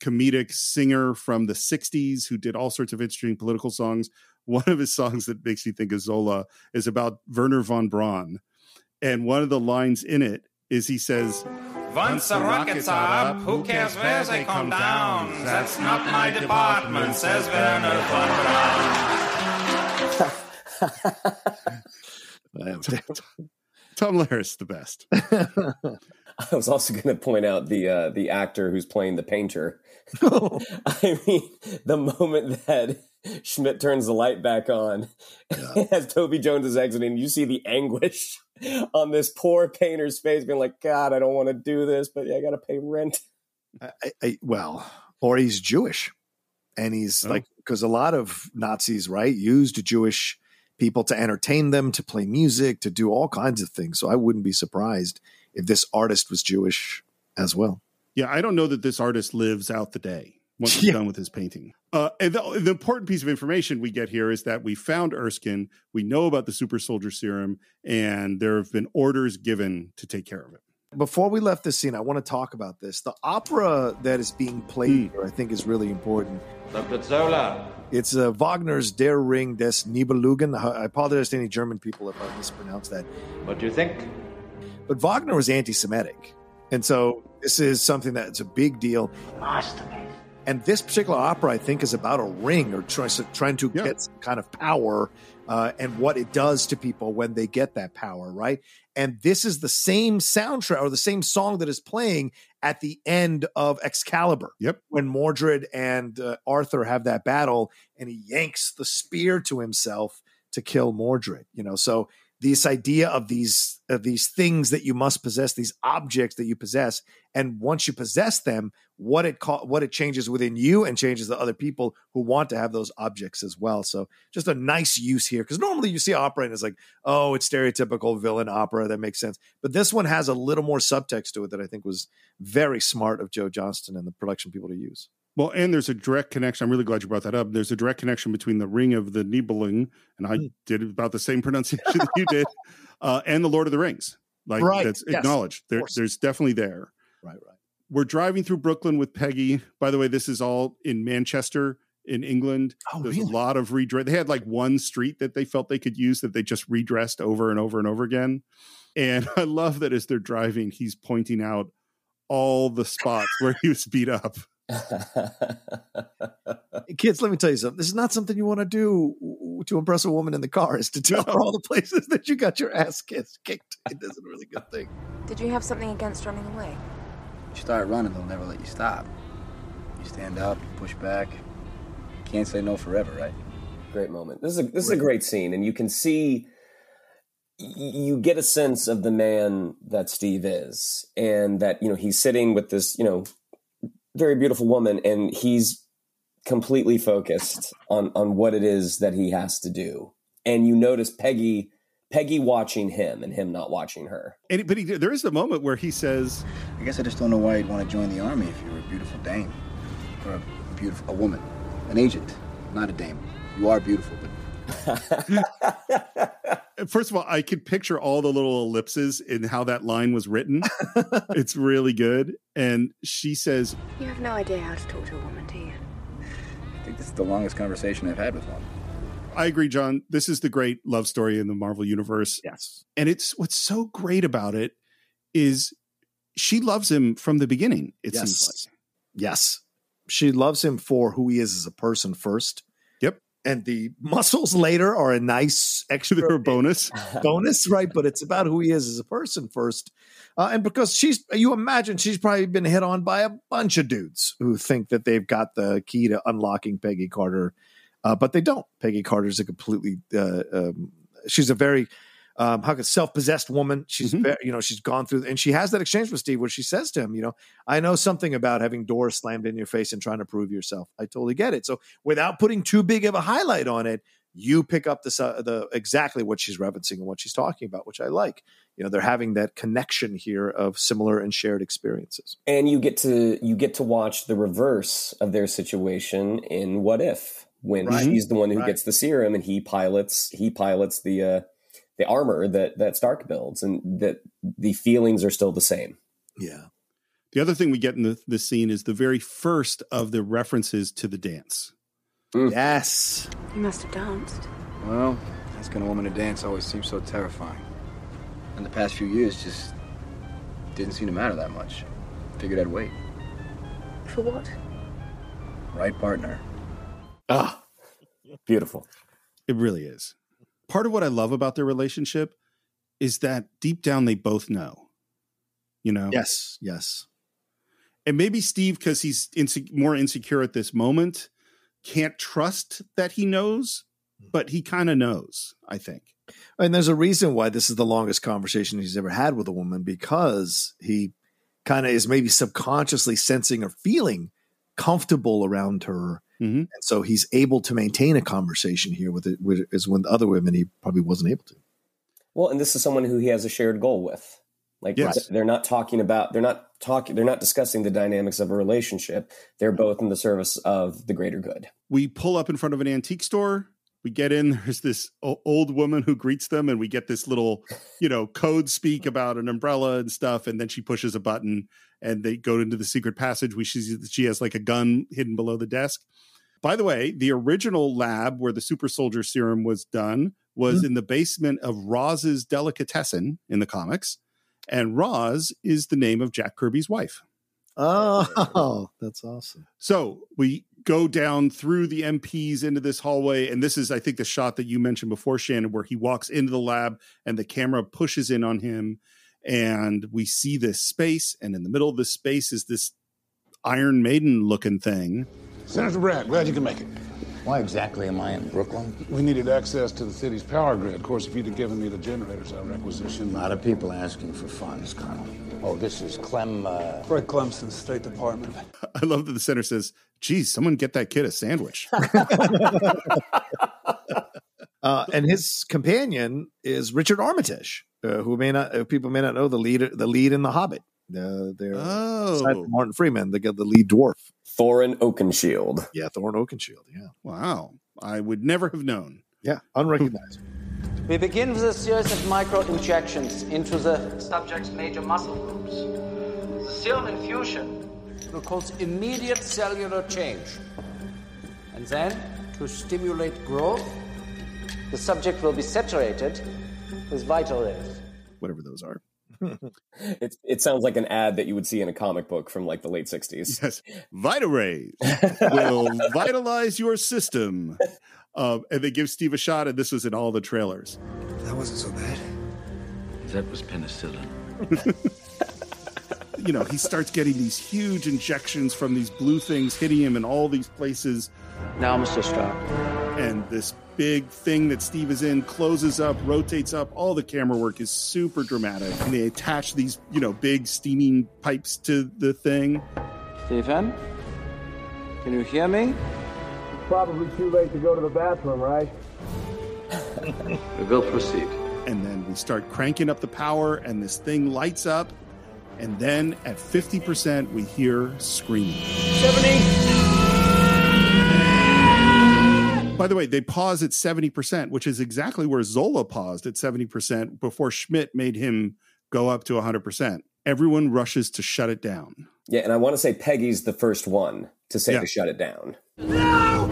comedic singer from the 60s who did all sorts of interesting political songs. One of his songs that makes me think of Zola is about Wernher von Braun. And one of the lines in it is he says, Once the rockets are up, who cares where they come down? That's not my department, says Wernher von Braun. Tom Lehrer the best. i was also going to point out the uh the actor who's playing the painter i mean the moment that schmidt turns the light back on as toby jones is exiting you see the anguish on this poor painter's face being like god i don't want to do this but i gotta pay rent I, I, well, or he's Jewish, and he's oh. like because a lot of Nazis, right, used Jewish people to entertain them, to play music, to do all kinds of things. So I wouldn't be surprised if this artist was Jewish as well. Yeah, I don't know that this artist lives out the day once he's done with his painting. Uh, and the, the important piece of information we get here is that we found Erskine, we know about the super soldier serum, and there have been orders given to take care of it. Before we left the scene, I want to talk about this. The opera that is being played here, I think, is really important. Dr. Zola. It's uh, Wagner's Der Ring des Nibelungen. I I apologize to any German people if I mispronounce that. What do you think? But Wagner was anti Semitic. And so this is something that's a big deal. Masterpiece. And this particular opera, I think, is about a ring or try, trying to get some kind of power uh, and what it does to people when they get that power, right? And this is the same soundtrack or the same song that is playing at the end of Excalibur. Yep. When Mordred and uh, Arthur have that battle and he yanks the spear to himself to kill Mordred, you know, so this idea of these of these things that you must possess these objects that you possess and once you possess them what it co- what it changes within you and changes the other people who want to have those objects as well so just a nice use here because normally you see opera and it's like oh it's stereotypical villain opera that makes sense but this one has a little more subtext to it that i think was very smart of joe johnston and the production people to use Well, and there's a direct connection. I'm really glad you brought that up. There's a direct connection between the Ring of the Nibelung, and I did about the same pronunciation that you did, uh, and the Lord of the Rings. Like Right, that's yes, acknowledged. There, there's definitely there. Right right We're driving through Brooklyn with Peggy. By the way, this is all in Manchester in England. Oh, There's really? a lot of redress. They had like one street that they felt they could use that they just redressed over and over and over again. And I love that as they're driving, he's pointing out all the spots where he was beat up. Kids, let me tell you something. This is not something you want to do to impress a woman in the car. Is to tell her all the places that you got your ass kissed, kicked. It isn't a really good thing. Did you have something against running away? You start running, they'll never let you stop. You stand up, push back. Can't say no forever, right? Great moment. This is a this is a great scene, and you can see you get a sense of the man that Steve is, and that you know he's sitting with this you know very beautiful woman, and he's completely focused on on what it is that he has to do. And you notice Peggy Peggy watching him and him not watching her. And but he, there is a moment where he says, I guess I just don't know why you'd want to join the army if you were a beautiful dame. Or a beautiful a woman. An agent, not a dame. You are beautiful, but First of all, I could picture all the little ellipses in how that line was written. it's really good. And she says, You have no idea how to talk to a woman, do you? I think this is the longest conversation I've had with one. I agree, John. This is the great love story in the Marvel universe. Yes. And it's what's so great about it is she loves him from the beginning, it yes. seems like. Yes. She loves him for who he is as a person first. Yep. And the muscles later are a nice extra They're a bonus. bonus, right? But it's about who he is as a person first. Uh, and because she's, you imagine she's probably been hit on by a bunch of dudes who think that they've got the key to unlocking Peggy Carter, uh, but they don't. Peggy Carter's a completely, uh, um, she's a very, um, how could self-possessed woman. She's, Mm-hmm. very, you know, she's gone through, and she has that exchange with Steve where she says to him, you know, I know something about having doors slammed in your face and trying to prove yourself. I totally get it. So without putting too big of a highlight on it, you pick up the su- the exactly what she's referencing and what she's talking about, which I like. You know, they're having that connection here of similar and shared experiences. and you get to you get to watch the reverse of their situation in what if when Right. she's the one who Right. gets the serum and he pilots he pilots the uh the armor that that Stark builds and that the feelings are still the same. Yeah. The other thing we get in the, this scene is the very first of the references to the dance. Yes. You must have danced. Well, asking a woman to dance always seems so terrifying. And the past few years just didn't seem to matter that much. Figured I'd wait. For what? Right partner. Ah, beautiful. It really is. Part of what I love about their relationship is that deep down they both know. You know? Yes. Yes. And maybe Steve, because he's inse- more insecure at this moment, can't trust that he knows, but he kind of knows, I think. And there's a reason why this is the longest conversation he's ever had with a woman because he kind of is maybe subconsciously sensing or feeling comfortable around her. Mm-hmm. And so he's able to maintain a conversation here with it, with, as with other women he probably wasn't able to. Well, and this is someone who he has a shared goal with. Like Yes. they're not talking about they're not talking they're not discussing the dynamics of a relationship. They're both in the service of the greater good. We pull up in front of an antique store. We get in. There's this old woman who greets them, and we get this little, you know, code speak about an umbrella and stuff. And then she pushes a button, and they go into the secret passage. We see that she has like a gun hidden below the desk. By the way, the original lab where the super soldier serum was done was hmm. in the basement of Roz's delicatessen in the comics, and Roz is the name of Jack Kirby's wife. Oh, that's awesome. So we go down through the MPs into this hallway, and this is, I think, the shot that you mentioned before, Shannon, where he walks into the lab and the camera pushes in on him, and we see this space, and in the middle of this space is this Iron Maiden looking thing. Senator Bragg, glad you can make it. Why exactly am I in Brooklyn? We needed access to the city's power grid. Of course, if you'd have given me the generators I requisitioned. A lot of people asking for funds, Colonel. Oh, this is Clem. Uh... Fred Clemson, State Department. I love that the center says, geez, someone get that kid a sandwich. Uh, and his companion is Richard Armitage, uh, who may not uh, people may not know the lead the lead in The Hobbit. Uh, they're Oh. Martin Freeman, they got the lead dwarf. Thorin Oakenshield. Yeah, Thorin Oakenshield. Yeah, wow. I would never have known. yeah, unrecognized. We begin with a series of micro injections into the subject's major muscle groups. The serum infusion will cause immediate cellular change. And then, to stimulate growth, the subject will be saturated with Vita-Rays. Whatever those are. It, it sounds like an ad that you would see in a comic book from like the late 60s. Yes. Vitarays will vitalize your system. Um, and they give Steve a shot, and this was in all the trailers. That wasn't so bad. That was penicillin. you know, he starts getting these huge injections from these blue things hitting him in all these places. Now, Mr. Stark. And this big thing that Steve is in closes up, rotates up. All the camera work is super dramatic. And they attach these, you know, big steaming pipes to the thing. Stephen? Can you hear me? It's probably too late to go to the bathroom, right? We will proceed. And then we start cranking up the power, and this thing lights up. And then at 50%, we hear screaming. 70! By the way, they pause at 70%, which is exactly where Zola paused at 70% before Schmidt made him go up to 100%. Everyone rushes to shut it down. Yeah, and I want to say Peggy's the first one to say Yeah. to shut it down. No!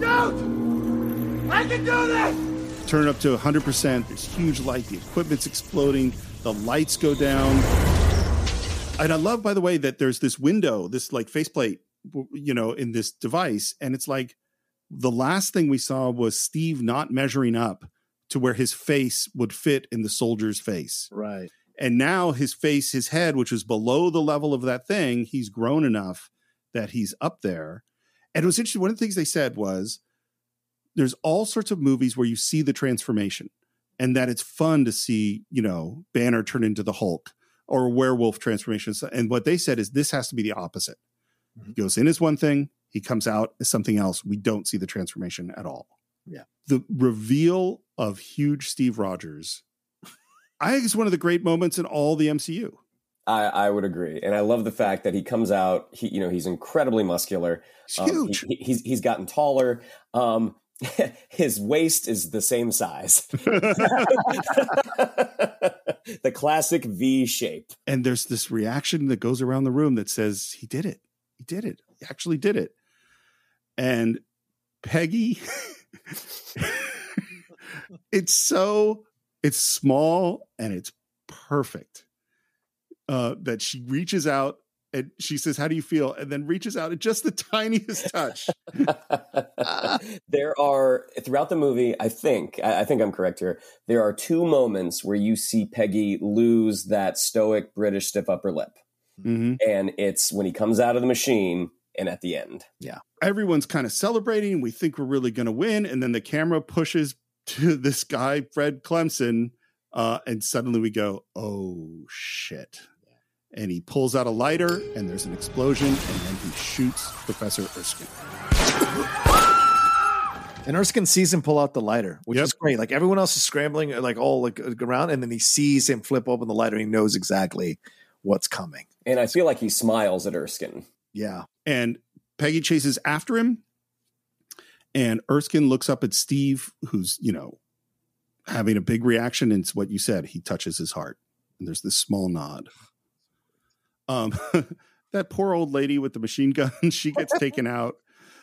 Don't! I can do this! Turn it up to 100%. There's huge light. The equipment's exploding. The lights go down. And I love, by the way, that there's this window, this like faceplate, you know, in this device. And it's like the last thing we saw was Steve not measuring up to where his face would fit in the soldier's face. Right. And now his face, his head, which was below the level of that thing, he's grown enough that he's up there. And it was interesting. One of the things they said was there's all sorts of movies where you see the transformation and that it's fun to see, you know, Banner turn into the Hulk or werewolf transformation. And what they said is this has to be the opposite. Mm-hmm. He goes in as one thing, he comes out as something else. We don't see the transformation at all. Yeah. The reveal of huge Steve Rogers, I think is one of the great moments in all the MCU. I, I would agree, and I love the fact that he comes out. He, you know, he's incredibly muscular. He's Um, huge. he- he's he's gotten taller. Um, his waist is the same size. the classic V shape. and there's this reaction that goes around the room that says he did it he did it he actually did it and peggy it's so it's small and it's perfect uh that she reaches out and she says how do you feel and then reaches out at just the tiniest touch there are throughout the movie. I think I, I think I'm correct here. There are two moments where you see Peggy lose that stoic British stiff upper lip, Mhm. and it's when he comes out of the machine and at the end. Yeah. Everyone's kind of celebrating. We think we're really going to win. And then the camera pushes to this guy, Fred Clemson. Uh, and suddenly we go, oh shit. And he pulls out a lighter and there's an explosion. And then he shoots Professor Erskine. And Erskine sees him pull out the lighter, which is great. Like everyone else is scrambling, uh, like all like around, and then he sees him flip open the lighter. And he knows exactly what's coming. And I feel like he smiles at Erskine. Yeah. And Peggy chases after him. And Erskine looks up at Steve, who's, you know, having a big reaction. And it's what you said. He touches his heart. And there's this small nod. Um, that poor old lady with the machine gun, she gets taken out.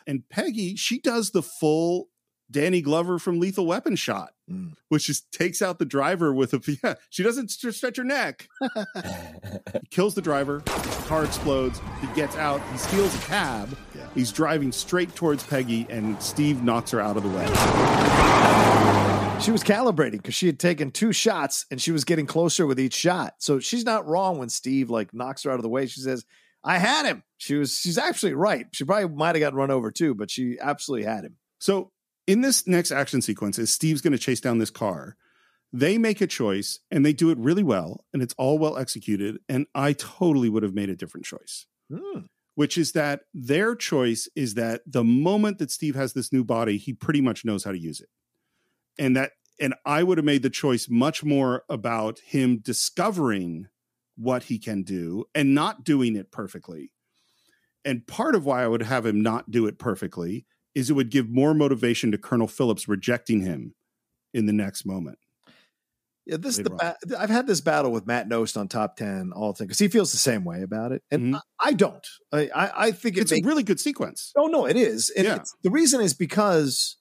And Peggy, she does the full Danny Glover from Lethal Weapon shot, mm. which just takes out the driver with a, yeah, she doesn't st- stretch her neck. he kills the driver, the car explodes, he gets out, he steals a cab, he's driving straight towards Peggy, and Steve knocks her out of the way. She was calibrating because she had taken two shots and she was getting closer with each shot. So she's not wrong when Steve like knocks her out of the way. She says, "I had him." She was she's actually right. She probably might have gotten run over too, but she absolutely had him. So in this next action sequence, as Steve's going to chase down this car, they make a choice and they do it really well, and it's all well executed. And I totally would have made a different choice, hmm. which is that their choice is that the moment that Steve has this new body, he pretty much knows how to use it, and that and I would have made the choice much more about him discovering what he can do and not doing it perfectly. And part of why I would have him not do it perfectly is it would give more motivation to Colonel Phillips rejecting him in the next moment. Yeah, this is later the ba- I've had this battle with Matt Nost on top ten all the time because he feels the same way about it, and I, I don't. I I, I think it Mm-hmm. It's makes- a really good sequence. Oh no, it is. And Yeah. it's- the reason is because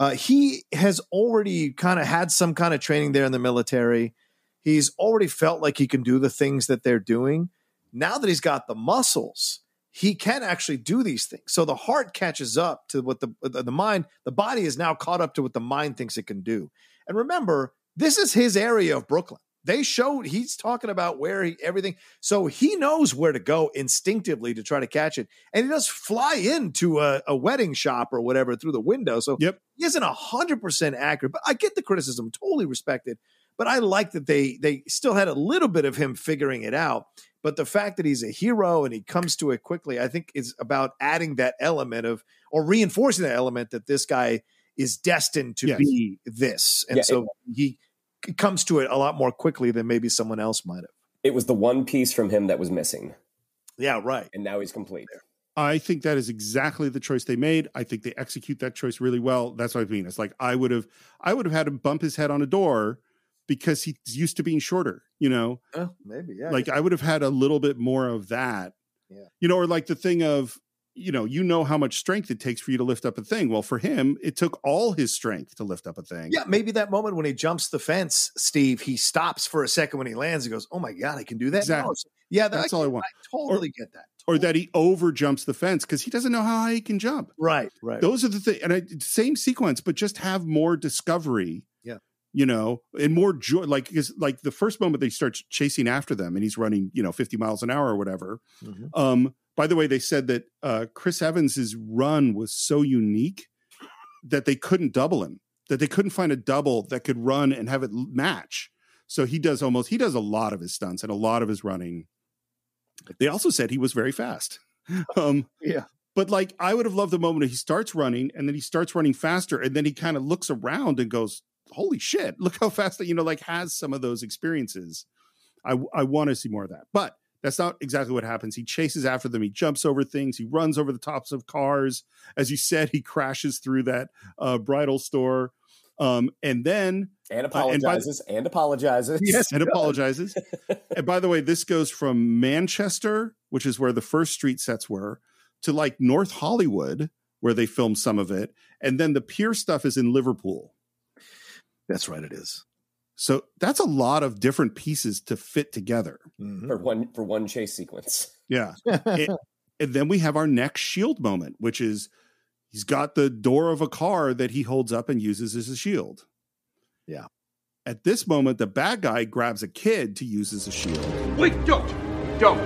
uh, he has already kind of had some kind of training there in the military. He's already felt like he can do the things that they're doing. Now that he's got the muscles, he can actually do these things. So the heart catches up to what the the, mind, the body is now caught up to what the mind thinks it can do. And remember, this is his area of Brooklyn. They showed he's talking about where he everything. So he knows where to go instinctively to try to catch it. And he does fly into a, a wedding shop or whatever through the window. So yep. he isn't hundred percent accurate. But I get the criticism, totally respected. But I like that they they still had a little bit of him figuring it out. But the fact that he's a hero and he comes to it quickly, I think is about adding that element of or reinforcing that element that this guy is destined to Yes. be this. And Yeah, so he comes to it a lot more quickly than maybe someone else might have. It was the one piece from him that was missing. Yeah, right. And now he's complete. I think that is exactly the choice they made. I think they execute that choice really well. That's what I mean. It's like I would have, I would have had him bump his head on a door because he's used to being shorter. You know, Oh, maybe, yeah. like I would have had a little bit more of that. Yeah. You know, or like the thing of, you know, you know how much strength it takes for you to lift up a thing. Well, for him, it took all his strength to lift up a thing. Yeah, maybe that moment when he jumps the fence, Steve, he stops for a second when he lands. and goes, "Oh my god, I can do that!" Exactly. No, yeah, that- That's all I want. I totally get that. Or that he over jumps the fence because he doesn't know how high he can jump. Right, right. Those are the things, and I, same sequence, but just have more discovery. You know, and more joy. Like, because like the first moment they start chasing after them, and he's running, you know, fifty miles an hour or whatever. Mhm. Um, by the way, they said that uh, Chris Evans's run was so unique that they couldn't double him. That they couldn't find a double that could run and have it match. So he does almost he does a lot of his stunts and a lot of his running. They also said he was very fast. Um, Yeah. but like I would have loved the moment he starts running and then he starts running faster and then he kind of looks around and goes, "Holy shit! Look how fast that you know." Like has some of those experiences. I I want to see more of that, but that's not exactly what happens. He chases after them. He jumps over things. He runs over the tops of cars. As you said, he crashes through that uh, bridal store, um, and then And uh, by the- apologizes. and apologizes. and apologizes. and by the way, this goes from Manchester, which is where the first street sets were, to like North Hollywood, where they filmed some of it. And then the pier stuff is in Liverpool. That's right, it is. So that's a lot of different pieces to fit together. Mm-hmm. for one for one chase sequence. Yeah. and, and then we have our next shield moment, which is he's got the door of a car that he holds up and uses as a shield. Yeah. At this moment, the bad guy grabs a kid to use as a shield. Wait, don't! Don't!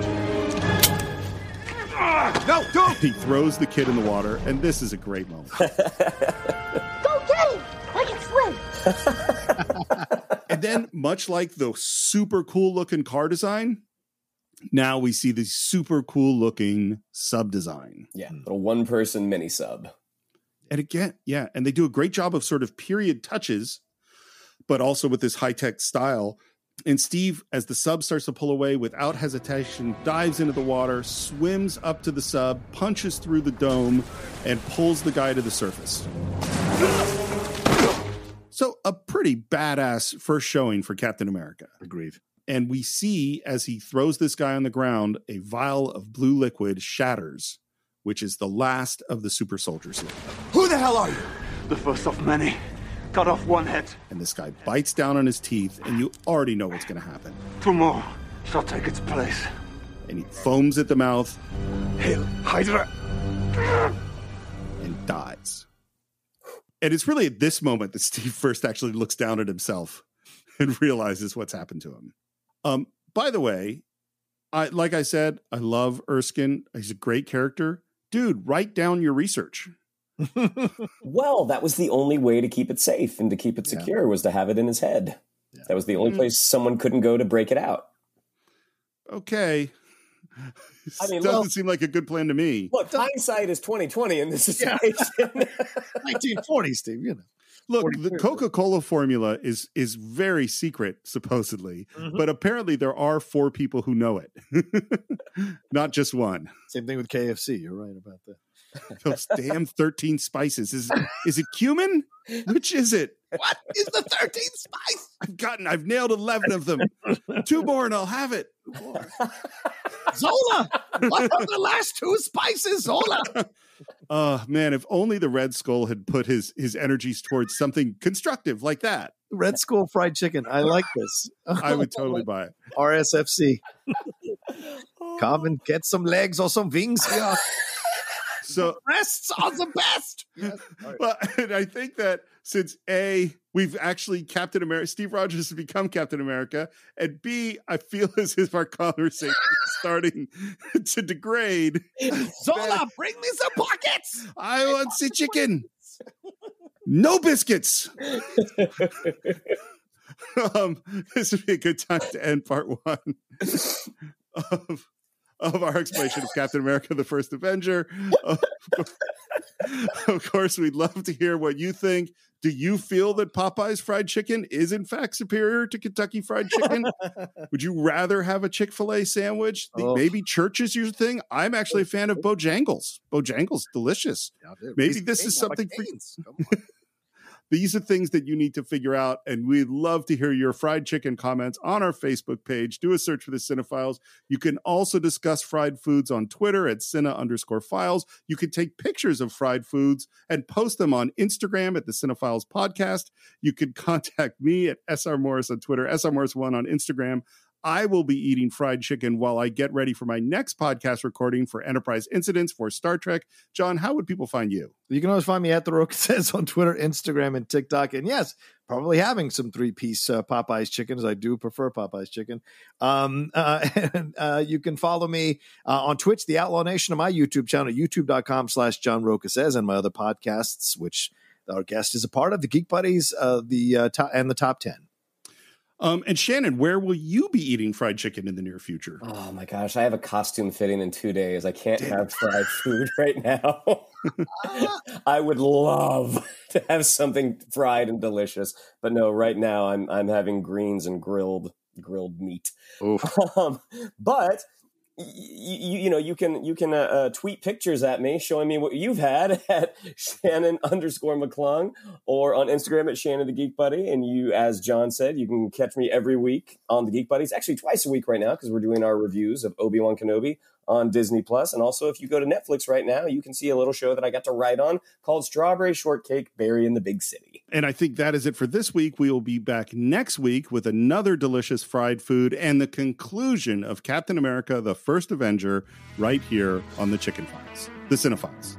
Ah, no, don't! He throws the kid in the water, and this is a great moment. and then, much like the super cool looking car design, now we see the super cool looking sub design. Yeah, little one person mini sub. And again, yeah, and they do a great job of sort of period touches, but also with this high tech style. And Steve, as the sub starts to pull away without hesitation, dives into the water, swims up to the sub, punches through the dome, and pulls the guy to the surface. So, a pretty badass first showing for Captain America. Agreed. And we see as he throws this guy on the ground, a vial of blue liquid shatters, which is the last of the super soldiers here. Who the hell are you? The first of many. Cut off one head. And this guy bites down on his teeth, and you already know what's going to happen. Two more shall take its place. And he foams at the mouth Hail Hydra! and dies. And it's really at this moment that Steve first actually looks down at himself and realizes what's happened to him. Um, by the way, I like I said, I love Erskine. He's a great character. Dude, write down your research. Well, that was the only way to keep it safe and to keep it secure was to have it in his head. That was the only Mm. place someone couldn't go to break it out. Okay. I mean, it doesn't well- seem like a good plan to me. Look, hindsight is twenty twenty in this situation. 1940, Steve. You know. Look, the. Coca-Cola formula is is very secret, supposedly, Mhm. but apparently there are four people who know it, not just one. Same thing with KFC. You're right about that. Those damn thirteen spices. Is is it cumin? Which is it? What is the 13th spice? I've gotten, I've nailed 11 of them. Two more and I'll have it. Zola! What are the last two spices, Zola? Uh man, if only the Red Skull had put his his energies towards something constructive like that. Red Skull fried chicken. I like this. I would totally buy it. RSFC. Come and get some legs or some wings here. So breasts are the best. well, and I think that since A, we've actually Captain America, Steve Rogers has become Captain America, and B, I feel as if our conversation is starting to degrade. Zola, bring me some pockets. I want the chicken. No biscuits. um, this would be a good time to end part one of, of our explanation of Captain America: The First Avenger. Of, of course, we'd love to hear what you think. Do you feel that Popeye's fried chicken is in fact superior to Kentucky Fried Chicken? Would you rather have a Chick Fil A sandwich? Oh. Maybe church is your thing. I'm actually a fan of Bojangles. Bojangles, delicious. Maybe this is something for these are things that you need to figure out. And we'd love to hear your fried chicken comments on our Facebook page. Do a search for the Cine-Files. You can also discuss fried foods on Twitter at Cine underscore files. You can take pictures of fried foods and post them on Instagram at the Cine-Files podcast. You can contact me at SR Morris on Twitter, SR Morris1 on Instagram. I will be eating fried chicken while I get ready for my next podcast recording for Enterprise Incidents for Star Trek. John, how would people find you? You can always find me at the Rocha says on Twitter, Instagram, and TikTok. And yes, probably having some three piece uh, Popeyes chicken, as I do prefer Popeyes chicken. Um, uh, and uh, you can follow me uh, on Twitch, The Outlaw Nation, on my YouTube channel, youtube.com slash John Rocha says, and my other podcasts, which our guest is a part of, the Geek Buddies, uh, the uh, top, and the top 10. Um, and Shannon, where will you be eating fried chicken in the near future? Oh my gosh, I have a costume fitting in two days. I can't have fried food right now. I would love to have something fried and delicious, but no, right now I'm I'm having greens and grilled grilled meat. Um, but you, you know you can you can uh, uh, tweet pictures at me showing me what you've had at Shannon underscore McClung or on Instagram at Shannon the Geek Buddy. And you, as John said, you can catch me every week on the Geek Buddies. Actually, twice a week right now because we're doing our reviews of Obi Wan Kenobi on Disney Plus. And also, if you go to Netflix right now, you can see a little show that I got to write on called Strawberry Shortcake Berry in the Big City. And I think that is it for this week. We will be back next week with another delicious fried food and the conclusion of Captain America, the First Avenger, right here on the Chicken Files, the Cine-Files.